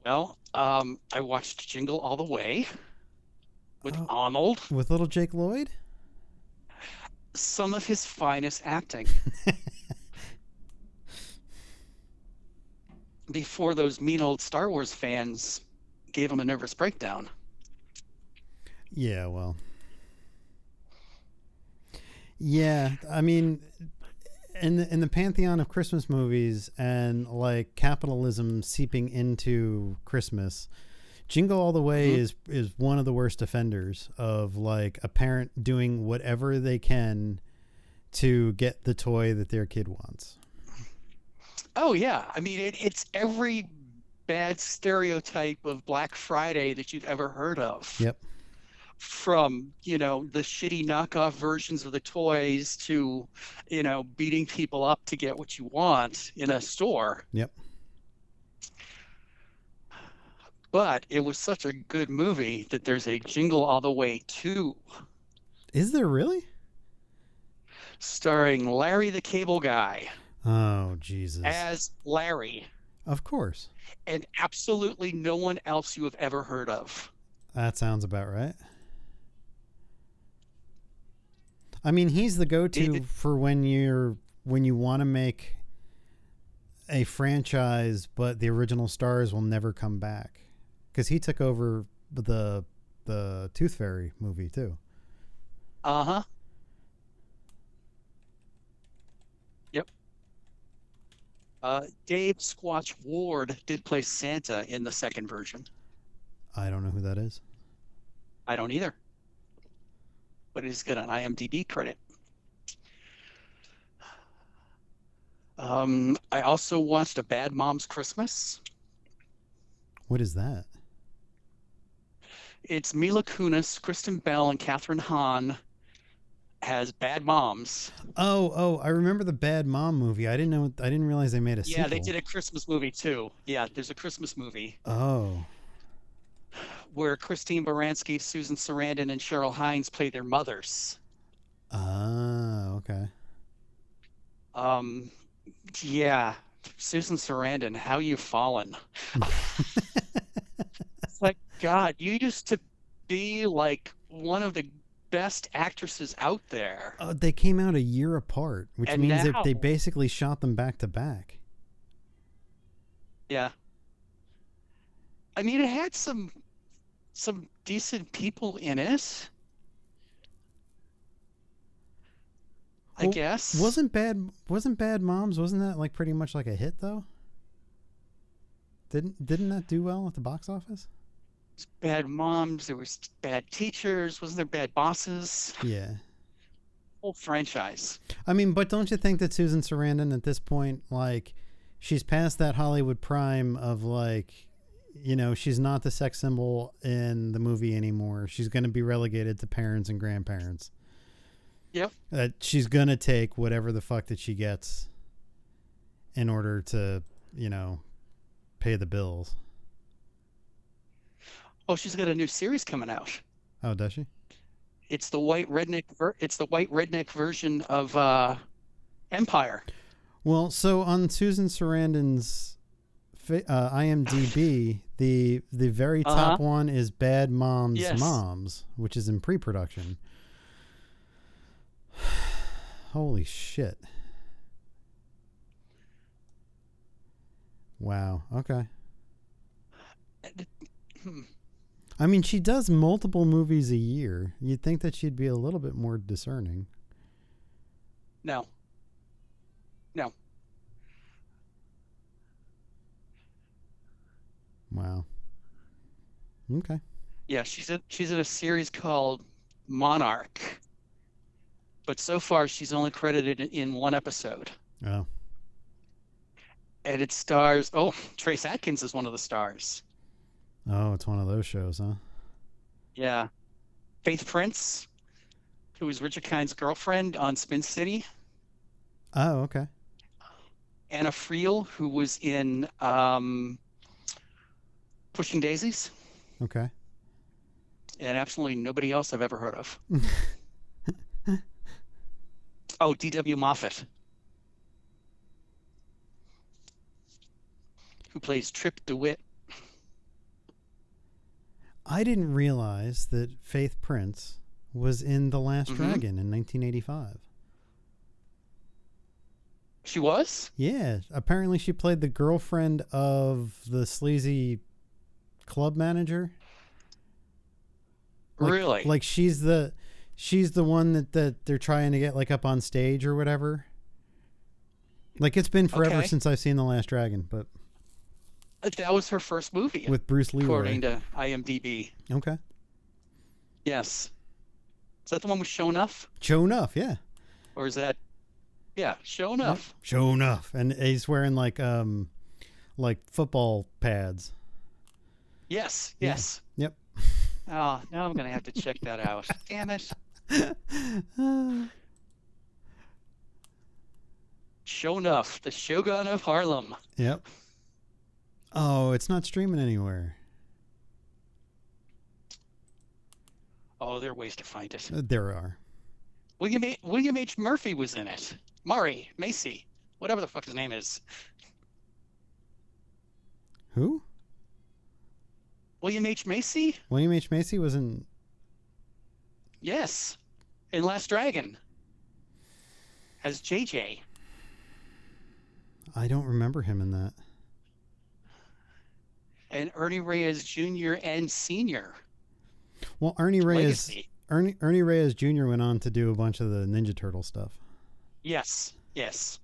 Well, um, I watched Jingle All the Way with Oh. Arnold. With little Jake Lloyd? Some of his finest acting. Before those mean old Star Wars fans gave him a nervous breakdown. Yeah, well. Yeah, I mean in the in the pantheon of Christmas movies and like capitalism seeping into Christmas, Jingle All the Way Mhm. is is one of the worst offenders of like a parent doing whatever they can to get the toy that their kid wants. Oh yeah, I mean it, it's every bad stereotype of Black Friday that you've ever heard of. Yep. From you know the shitty knockoff versions of the toys to, you know, beating people up to get what you want in a store. Yep. But it was such a good movie that there's a Jingle All the Way 2 Is there really? starring Larry the Cable Guy Oh, Jesus. as Larry Of course. and absolutely no one else you have ever heard of. That sounds about right. I mean, he's the go-to David- for when you're when you want to make a franchise, but the original stars will never come back because he took over the the Tooth Fairy movie too. Uh huh. Yep. Uh, Dave Squatch Ward did play Santa in the second version. I don't know who that is. I don't either. But he's got an IMDb credit. Um, I also watched A Bad Mom's Christmas. What is that? It's Mila Kunis, Kristen Bell, and Kathryn Hahn has bad moms. Oh, oh, I remember the Bad Mom movie. I didn't know. I didn't realize they made a Yeah, sequel. they did a Christmas movie too. Yeah, there's a Christmas movie Oh, where Christine Baranski, Susan Sarandon, and Cheryl Hines play their mothers. ah, okay. Um, yeah, Susan Sarandon, how you fallen? God, you used to be like one of the best actresses out there. Uh, they came out a year apart, which And means that they basically shot them back to back. Yeah. I mean, it had some some decent people in it. I Well, guess. Wasn't bad wasn't Bad Moms, wasn't that like pretty much like a hit though? Didn't didn't that do well at the box office? Bad moms, there was bad teachers, wasn't there bad bosses? Yeah. Whole franchise. I mean, but don't you think that Susan Sarandon at this point like she's past that Hollywood prime of like you know, she's not the sex symbol in the movie anymore. She's going to be relegated to parents and grandparents. Yep. That she's going to take whatever the fuck that she gets in order to, you know, pay the bills. Oh, she's got a new series coming out. Oh, does she? It's the white redneck ver- it's the white redneck version of uh Empire. Well, so on Susan Sarandon's uh, IMDb, the the very top Uh-huh. one is Bad Moms Yes. Moms, which is in pre-production. Holy shit. Wow. Okay. Hmm. I mean, she does multiple movies a year. You'd think that she'd be a little bit more discerning. No. No. Wow. Okay. Yeah, she's in she's in a series called Monarch. But so far she's only credited in one episode. Oh. And it stars oh, Trace Atkins is one of the stars. Oh, it's one of those shows, huh? Yeah. Faith Prince, who was Richard Kind's girlfriend on Spin City. Oh, okay. Anna Friel, who was in um, Pushing Daisies, Okay. and absolutely nobody else I've ever heard of. oh, D.W. Moffett, who plays Trip DeWitt. I didn't realize that Faith Prince was in The Last Mhm. Dragon in 1985. She was? Yeah, apparently she played the girlfriend of the sleazy club manager. Like- really? Like she's the she's the one that that they're trying to get like up on stage or whatever. Like it's been forever Okay. since I've seen The Last Dragon, but that was her first movie, with Bruce Lee, according to IMDb. Okay. Yes. Is that the one with Sho'nuff? Show enough, yeah. Or is that. Yeah, Sho'nuff. Show enough. And he's wearing like um like football pads. Yes, Yeah. yes. Yep. Oh, now I'm to have to check that out. Damn it. Sho'nuff, the Shogun of Harlem. yep. Oh, it's not streaming anywhere. Oh, there are ways to find it. Uh, There are. William, A- William H. Murphy was in it. Murray, Macy, whatever the fuck his name is. Who? William H. Macy? William H. Macy was in Yes. In Last Dragon. As JJ. I don't remember him in that. And Ernie Reyes Jr. and Sr. Well, Ernie Reyes Legacy. Ernie Ernie Reyes Jr. went on to do a bunch of the Ninja Turtle stuff. Yes, yes.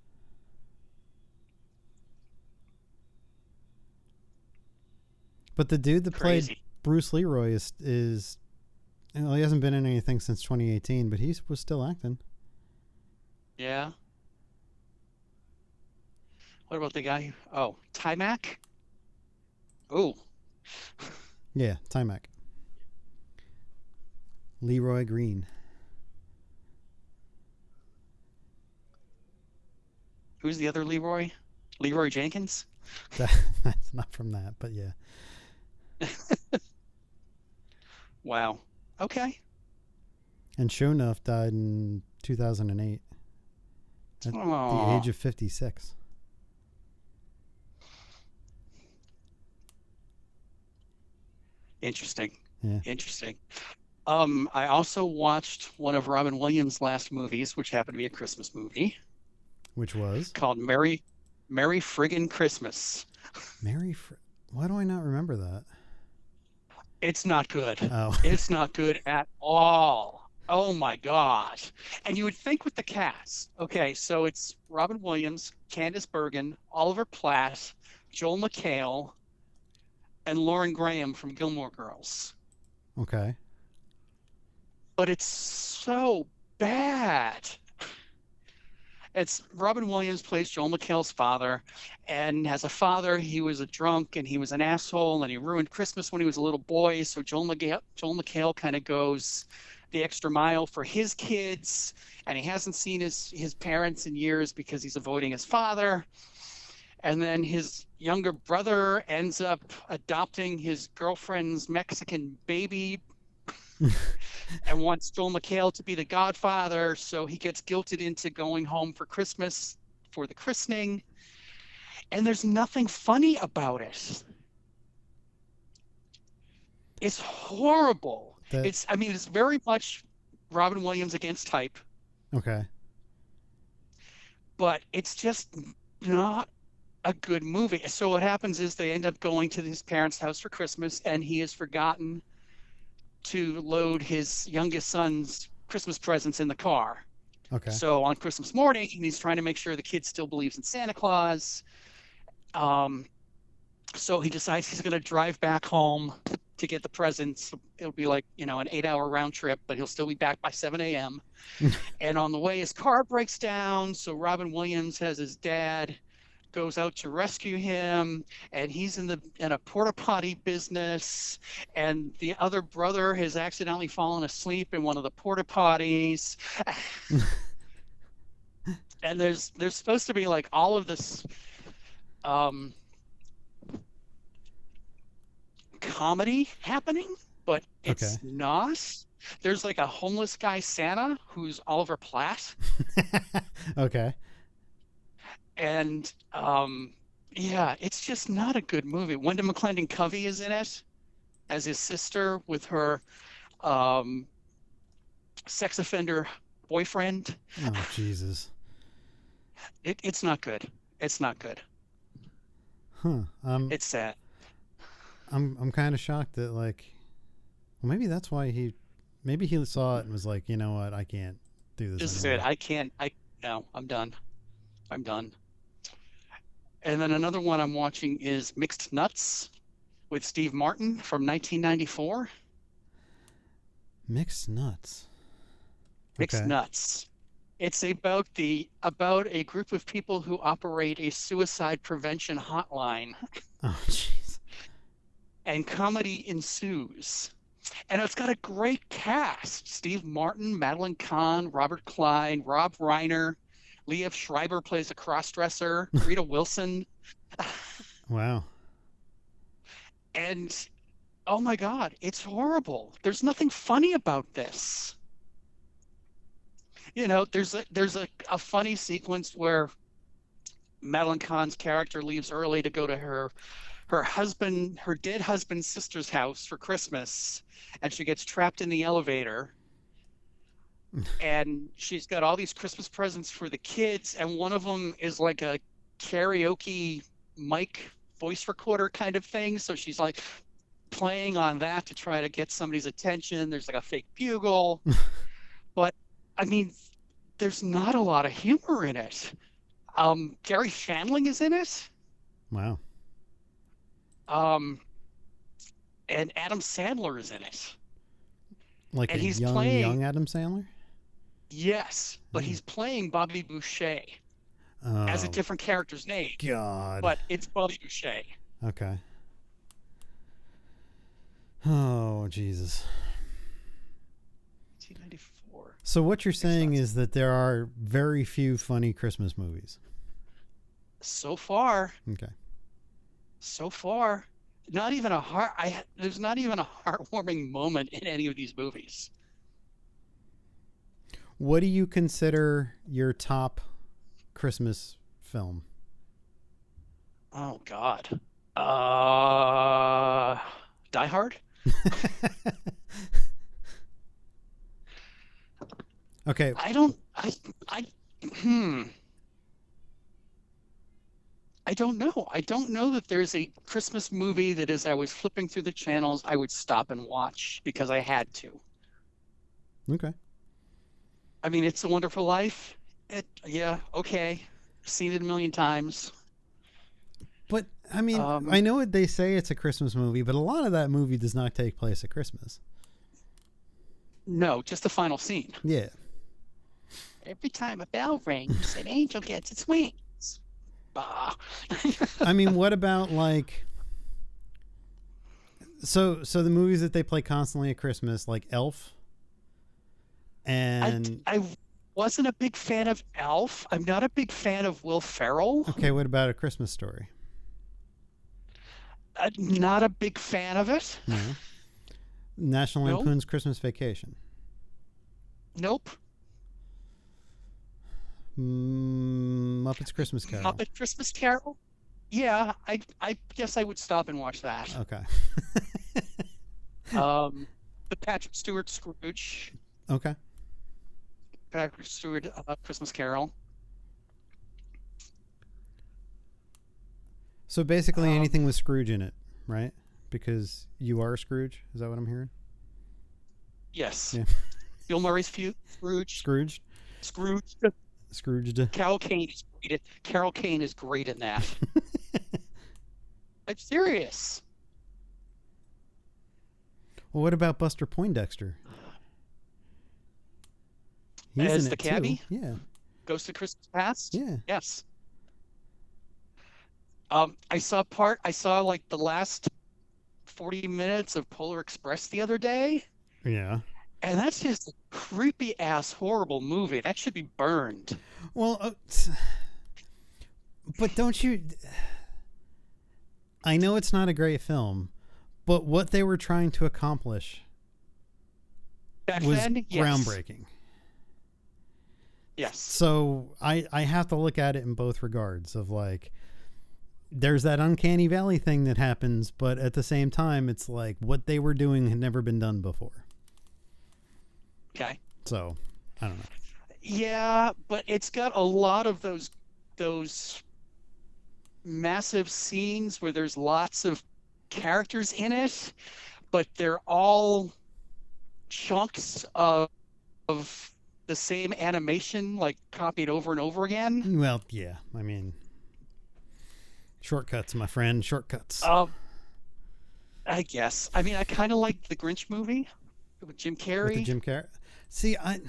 But the dude that played Bruce Leroy is is well, he hasn't been in anything since 2018, but he was still acting. Yeah. What about the guy? Oh, Taimak? Oh, Yeah, Taimak. Leroy Green. who's the other Leroy? Leroy Jenkins? That's not from that, but yeah. Wow. Okay. And Shonuff died in 2008 at the age of 56. Interesting. Yeah. Interesting. Um, I also watched one of Robin Williams' last movies, which happened to be a Christmas movie Which was called Merry Merry Friggin' Christmas. Merry. Fr- Why do I not remember that? It's not good. Oh, It's not good at all. Oh my gosh. And you would think with the cast, okay, so it's Robin Williams, Candice Bergen, Oliver Platt, Joel McHale, and Lauren Graham from Gilmore Girls. okay. But it's so bad. It's Robin Williams plays Joel McHale's father, and as a father, he was a drunk and he was an asshole and he ruined Christmas when he was a little boy. So Joel McHale, Joel McHale kind of goes the extra mile for his kids, and he hasn't seen his his parents in years because he's avoiding his father. And then his younger brother ends up adopting his girlfriend's Mexican baby and wants Joel McHale to be the godfather, so he gets guilted into going home for Christmas for the christening. And there's nothing funny about it. It's horrible. That, It's I mean it's very much Robin Williams against type, okay. but it's just not a good movie. So what happens is they end up going to his parents' house for Christmas and he has forgotten to load his youngest son's Christmas presents in the car. Okay. So on Christmas morning, he's trying to make sure the kid still believes in Santa Claus. Um, so he decides he's going to drive back home to get the presents. It'll be like, you know, an eight hour round trip, but he'll still be back by 7 a.m. and on the way, his car breaks down. So Robin Williams has his dad goes out to rescue him and he's in the in a porta potty business and the other brother has accidentally fallen asleep in one of the porta potties and there's there's supposed to be like all of this um comedy happening but it's Okay. not there's like a homeless guy santa who's oliver platt okay. And um yeah it's just not a good movie Wendi McLendon-Covey is in it as his sister with her um sex offender boyfriend Oh Jesus. it, it's not good it's not good Huh. Um, it's sad I'm I'm kind of shocked that like, well, maybe that's why he, maybe he saw it and was like, you know what, I can't do this. this is anymore. it i can't i no i'm done i'm done and then another one i'm watching is mixed nuts with steve martin from 1994 Mixed nuts. Mixed Okay. nuts. It's about the about a group of people who operate a suicide prevention hotline, Oh jeez. and comedy ensues. And it's got a great cast: Steve Martin, Madeline Kahn, Robert Klein, Rob Reiner, Liev Schreiber plays a crossdresser, Rita Wilson, Wow. and oh my God, it's horrible. There's nothing funny about this. You know, there's a there's a, a funny sequence where Madeline Kahn's character leaves early to go to her her husband, her dead husband's sister's house for Christmas, and she gets trapped in the elevator. And she's got all these Christmas presents for the kids, and one of them is like a karaoke mic voice recorder kind of thing. So she's like playing on that to try to get somebody's attention. There's like a fake bugle. but I mean, there's not a lot of humor in it. Um, Garry Shandling is in it. Wow. Um, and Adam Sandler is in it. Like And a he's young playing- young Adam Sandler. Yes, but Hmm. he's playing Bobby Boucher Oh as a different character's name, God. but it's Bobby Boucher. Okay. Oh Jesus. 1994. So what you're saying is that there are very few funny Christmas movies. So far, Okay. so far, not even a heart. I there's not even a heartwarming moment in any of these movies. What do you consider your top Christmas film? Oh God. Uh, Die Hard. okay. I don't. I. I. Hmm. I don't know. I don't know that there's a Christmas movie that as I was flipping through the channels, I would stop and watch because I had to. Okay. I mean, It's a Wonderful Life. It, yeah, okay. Seen it a million times. But I mean, Um, I know what they say it's a Christmas movie, but a lot of that movie does not take place at Christmas. No, just the final scene. Yeah. Every time a bell rings, an angel gets its wings. Bah. I mean, what about like so so the movies that they play constantly at Christmas, like Elf and I, I wasn't a big fan of Elf. I'm not a big fan of Will Ferrell. okay, what about a Christmas story? I'm not a big fan of it. No. National No. Lampoon's Christmas Vacation. Nope. Mm, Muppets Christmas Carol. Muppet Christmas Carol. Yeah, I I guess I would stop and watch that. Okay. Um, the Patrick Stewart Scrooge, okay. Patrick Stewart uh, Christmas Carol. So basically Um, anything with Scrooge in it, right? Because you are Scrooge. Is that what I'm hearing? Yes. Yeah. Bill Murray's few, Scrooge. Scrooge. Scrooge. Scrooged. Carol Kane is great. At, Carol Kane is great in that. I'm serious. Well, what about Buster Poindexter? He's As the it too. cabbie? Yeah. Ghost of Christmas Past. Yeah. Yes. Um, I saw part. I saw like the last forty minutes of Polar Express the other day, Yeah. and that's just a creepy ass horrible movie. That should be burned. Well, uh, but don't you? I know it's not a great film, but what they were trying to accomplish Back was then, yes. groundbreaking. Yes. So I I have to look at it in both regards of like there's that uncanny valley thing that happens, but at the same time it's like what they were doing had never been done before. Okay. So, I don't know. Yeah, but it's got a lot of those those massive scenes where there's lots of characters in it, but they're all chunks of of the same animation, like copied over and over again. Well, yeah. I mean shortcuts, my friend, shortcuts. Um, I guess. I mean, I kind of like the Grinch movie with Jim With Carrey. the Jim Carrey. See, I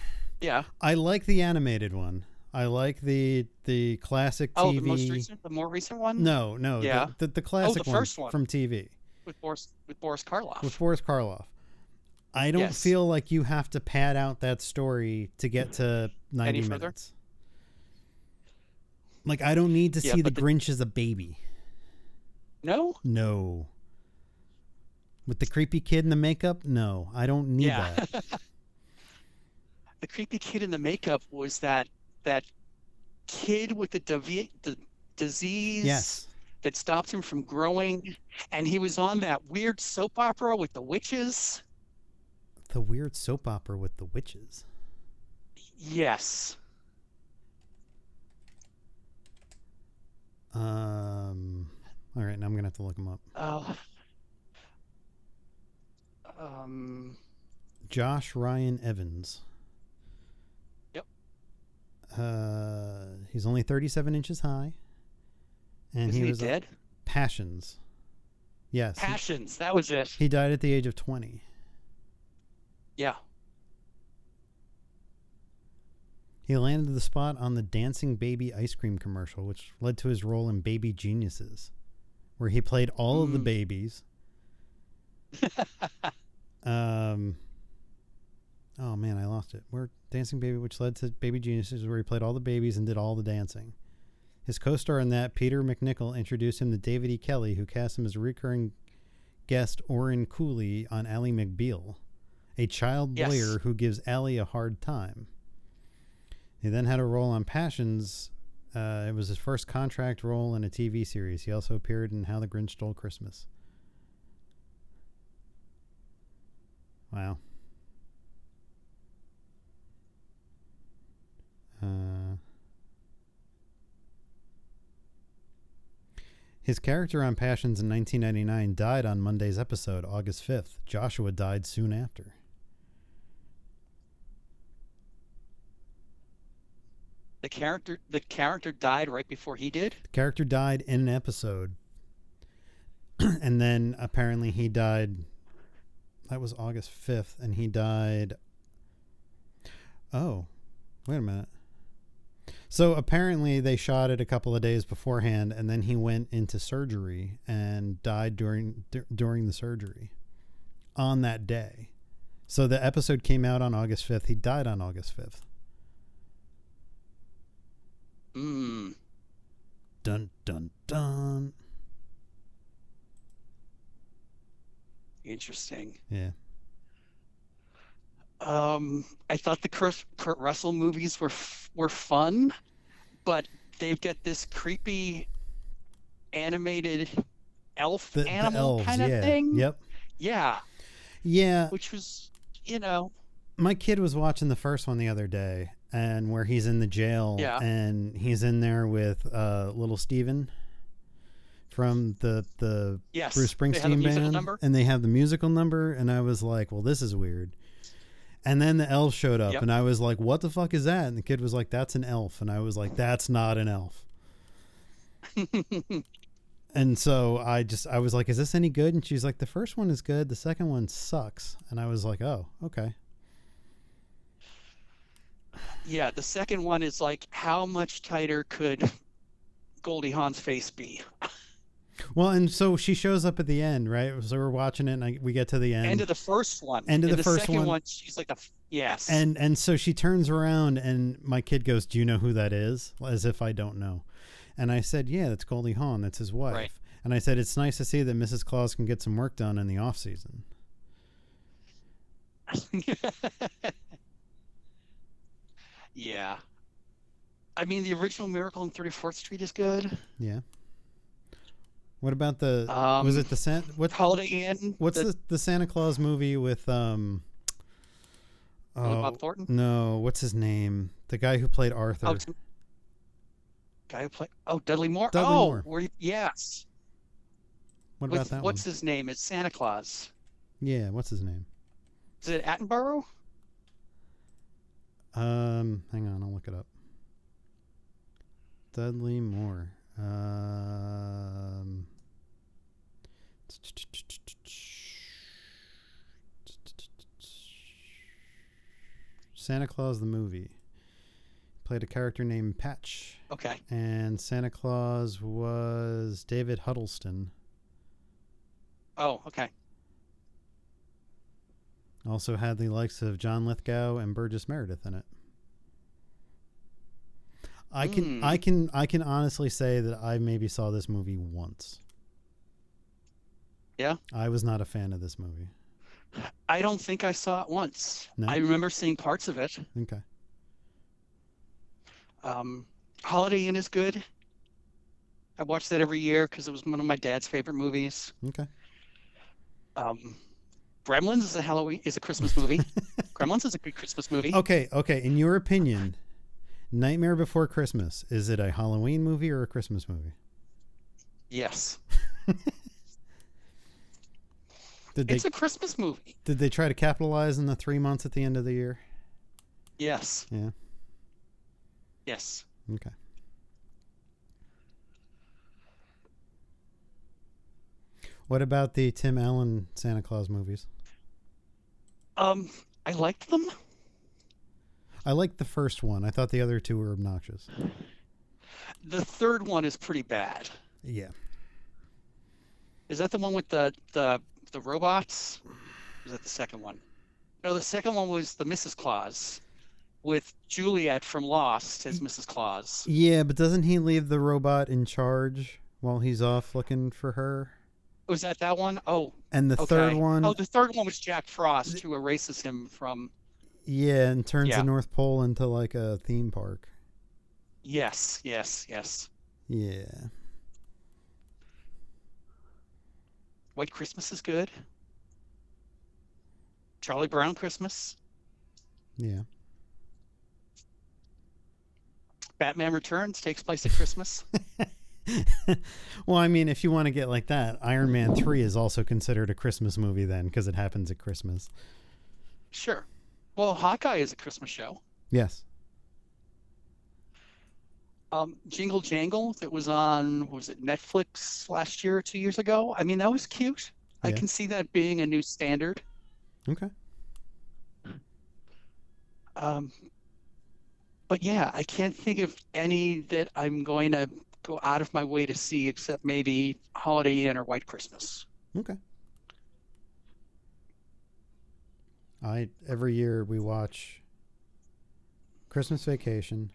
yeah. I like the animated one. I like the the classic Oh, TV. the most recent, the more recent one. No, no, Yeah. the, the, classic first one. from TV with Boris with Boris Karloff. with Boris Karloff. I don't Yes. feel like you have to pad out that story to get to 90 Any further? minutes. Like I don't need to Yeah, see the the- Grinch as a baby. no. No. With the creepy kid in the makeup? No, I don't need Yeah. that. the creepy kid in the makeup was that that kid with the divi- the disease Yes. that stopped him from growing, and he was on that weird soap opera with the witches. The weird soap opera with the witches. Yes. Um all right, now I'm to have to look him up. Oh. um. Josh Ryan Evans. Yep. Uh, he's only 37 inches high. And Isn't he he was uh, dead? Passions. Yes. he- Passions. That was it. He, died at the age of 20. Yeah. He landed the spot on the Dancing Baby ice cream commercial, which led to his role in Baby Geniuses, where he played all of the Mm. babies. um, oh man, I lost it. Where Dancing Baby, which led to Baby Geniuses, where he played all the babies and did all the dancing. His co-star in that, Peter MacNicol, introduced him to David E. Kelley, who cast him as a recurring guest Oren Koolie on Ally McBeal, a child Yes. lawyer who gives Ally a hard time. He then had a role on Passions. Uh, it was his first contract role in a TV series. He also appeared in How the Grinch Stole Christmas. Wow. Uh, his character on Passions in 1999 died on Monday's episode, August 5th. Joshua died soon after. The character. The character died right before he did. The character died in an episode. and then apparently he died. That was August 5th, and he died. Oh, wait a minute. So apparently they shot it a couple of days beforehand, and then he went into surgery and died during dur- during the surgery on that day. So the episode came out on August 5th. He died on August 5th. Mm. Dun dun dun. Interesting. Yeah. Um, I thought the Kurt, Kurt Russell movies were f- were fun, but they've got this creepy animated elf The, the animal elves, kind of yeah. thing. Yep. Yeah, Yeah. which was, you know, my kid was watching the first one the other day and where he's in the jail Yeah. and he's in there with uh little Steven from the the yes. Bruce they had a Springsteen band number. and they have the musical number and I was like, "Well, this is weird." And then the elf showed up, Yep. and I was like, "What the fuck is that?" And the kid was like, "That's an elf," and I was like, "That's not an elf." And so I just I was like, "Is this any good?" And she's like, "The first one is good. The second one sucks." And I was like, "Oh, okay." Yeah, the second one is like, how much tighter could Goldie Hawn's face be? Well, and so she shows up at the end, right? So we're watching it, and I, we get to the end, End of the first one. End of In the first second one. she's like a f- yes. and and so she turns around, and my kid goes, "Do you know who that is?" As if I don't know. And I said, "Yeah, that's Goldie Hawn. That's his wife." Right. And I said, "It's nice to see that Mrs. Claus can get some work done in the off season." yeah. I mean, the original Miracle on 34th Street is good. Yeah. What about the? Um, was it the San? What? Holiday Inn. What's the, the the Santa Claus movie with um? Oh, Bob Thornton? no, what's his name? The guy who played Arthur. Oh, guy who played. Oh, Dudley Moore. Dudley oh, Moore. Yes. what With- about that one? what's one? his name? It's Santa Claus. Yeah, what's his name? Is it Attenborough? Um, hang on, I'll look it up. Dudley Moore. Um. Santa Claus the movie. Played a character named Patch. Okay. And Santa Claus was David Huddleston. Oh, okay. Also had the likes of John Lithgow and Burgess Meredith in it. I can Hmm. I can I can honestly say that I maybe saw this movie once. Yeah? I was not a fan of this movie. I don't think I saw it once. No? I remember seeing parts of it. Okay. Um, Holiday Inn is good. I watch that every year because it was one of my dad's favorite movies. Okay. Um, Gremlins is a Halloween is a Christmas movie. Gremlins is a good Christmas movie. Okay, okay. In your opinion, Nightmare Before Christmas, is it a Halloween movie or a Christmas movie? Yes, Did they it's a Christmas movie. did they try to capitalize on the 3 months at the end of the year? Yes, Yeah. yes. Okay. What about the Tim Allen Santa Claus movies? Um, I liked them. I liked the first one. I thought the other two were obnoxious. The third one is pretty bad. Yeah. Is that the one with the the the robots? Or is that the second one? No, the second one was the Mrs. Claus, with Juliet from Lost as Mrs. Claus. Yeah, but doesn't he leave the robot in charge while he's off looking for her? Was that that one? Oh, And the okay. third one, Oh, the third one was Jack Frost, who erases him from. yeah, and turns Yeah. the North Pole into like a theme park. Yes, yes, yes. Yeah. White Christmas is good. Charlie Brown Christmas. Yeah. Batman Returns takes place at Christmas. well, I mean, if you want to get like that, Iron Man 3 is also considered a Christmas movie then because it happens at Christmas. sure. Well, Hawkeye is a Christmas show. Yes. Um, Jingle Jangle that was on was it Netflix last year or two years ago? I mean, that was cute. I can see that being a new standard. Okay. Um, but yeah, I can't think of any that I'm going to go out of my way to see except maybe Holiday Inn or White Christmas. Okay. I every year we watch Christmas Vacation,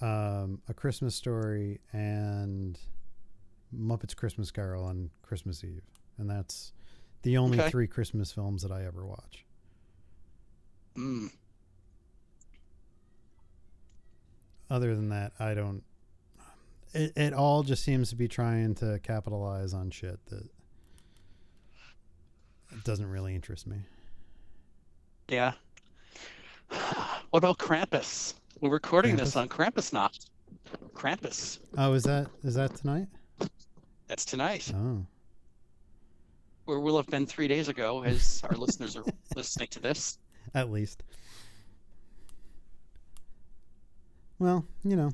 um, A Christmas Story, and Muppets Christmas Carol on Christmas Eve, and that's the only Okay. three Christmas films that I ever watch. Mm. Other than that, I don't. It, it all just seems to be trying to capitalize on shit that doesn't really interest me. Yeah. What about Krampus? We're recording this on Krampus not. Krampus. Oh, is that is that tonight? That's tonight. Oh, where we'll have been three days ago as our listeners are listening to this. At least. Well, you know.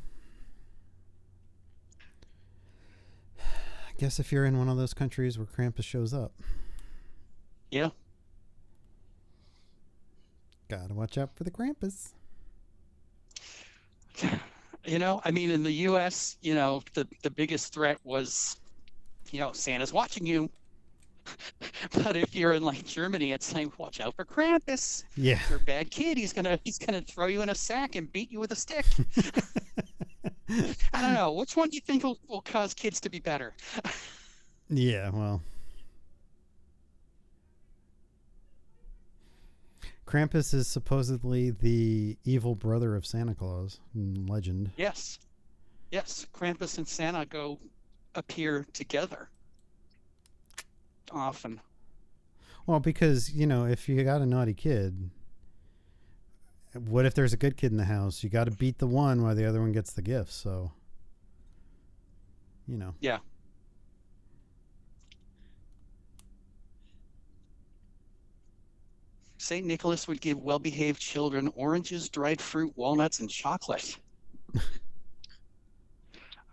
Guess if you're in one of those countries where Krampus shows up, Yeah. gotta watch out for the Krampus. You know, I mean, in the U.S., you know, the the biggest threat was, you know, Santa's watching you. but if you're in like Germany, it's like, watch out for Krampus. Yeah. You're a bad kid. He's gonna he's gonna throw you in a sack and beat you with a stick. I don't know. Which one do you think will, will cause kids to be better? Yeah, well. Krampus is supposedly the evil brother of Santa Claus in legend. Yes. Yes. Krampus and Santa go appear together. Often. Well, because, you know, if you got a naughty kid, what if there's a good kid in the house? You got to beat the one while the other one gets the gift. So, you know. Yeah. St. Nicholas would give well behaved children oranges, dried fruit, walnuts, and chocolate.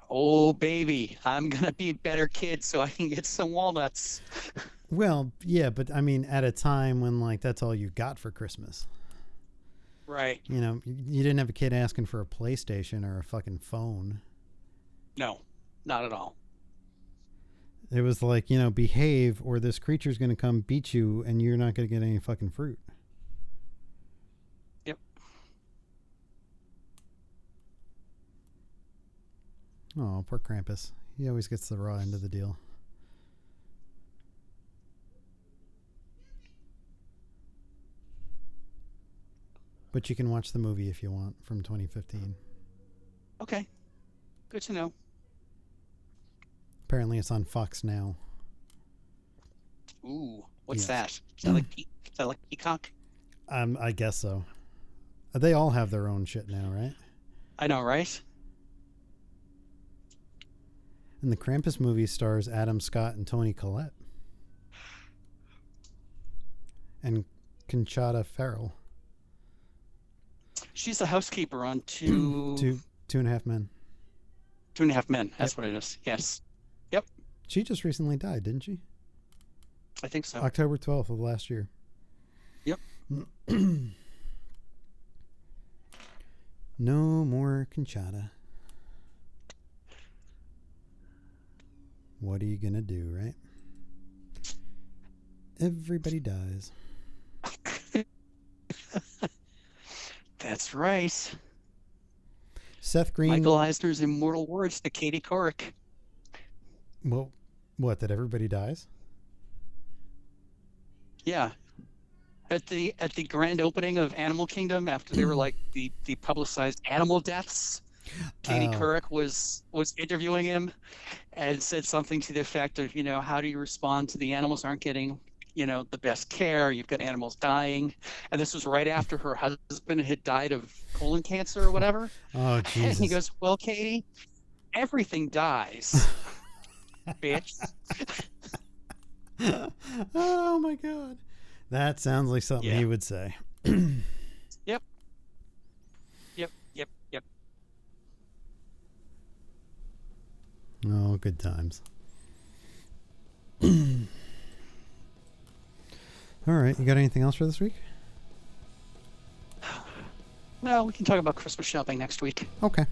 oh, baby, I'm going to be a better kid so I can get some walnuts. Well, yeah, but I mean, at a time when, like, that's all you got for Christmas. Right. You know, you didn't have a kid asking for a PlayStation or a fucking phone. No, not at all. It was like, you know, behave or this creature's going to come beat you and you're not going to get any fucking fruit. Yep. Oh, poor Krampus. He always gets the raw end of the deal. But you can watch the movie if you want from 2015. Okay. Good to know. Apparently it's on Fox now. Ooh, what's Yes. that? Is that like, is that like Peacock? Um, I guess so. They all have their own shit now, right? I know, right? And the Krampus movie stars Adam Scott and Toni Collette. And Conchata Ferrell. She's the housekeeper on two, Two two and a half men. two and a half men. That's what it is. Yes, Yep. She just recently died, didn't she? I think so. October 12th of last year. Yep. no more Conchata. What are you going to do, right? Everybody dies. That's right. Seth Green. Michael Eisner's immortal words to Katie Couric. Well, what? That everybody dies? Yeah. At the at the grand opening of Animal Kingdom, after they were like the, the publicized animal deaths, Katie Oh. Couric was was interviewing him and said something to the effect of, you know, how do you respond to the animals aren't getting, you know, the best care? You've got animals dying, and this was right after her husband had died of colon cancer or whatever. Oh, And Jesus. he goes, "Well, Katie, everything dies, bitch." oh, my God. That sounds like something Yeah. he would say. Yep yep, yep, yep. Oh, good times. All right. You got anything else for this week? No, we can talk about Christmas shopping next week. Okay.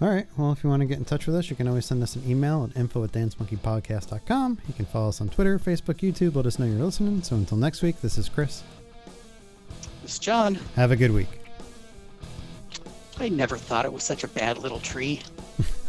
All right. Well, if you want to get in touch with us, you can always send us an email at info at dancemonkeypodcast.com. You can follow us on Twitter, Facebook, YouTube. Let us know you're listening. So until next week, this is Chris. This is John. Have a good week. I never thought it was such a bad little tree.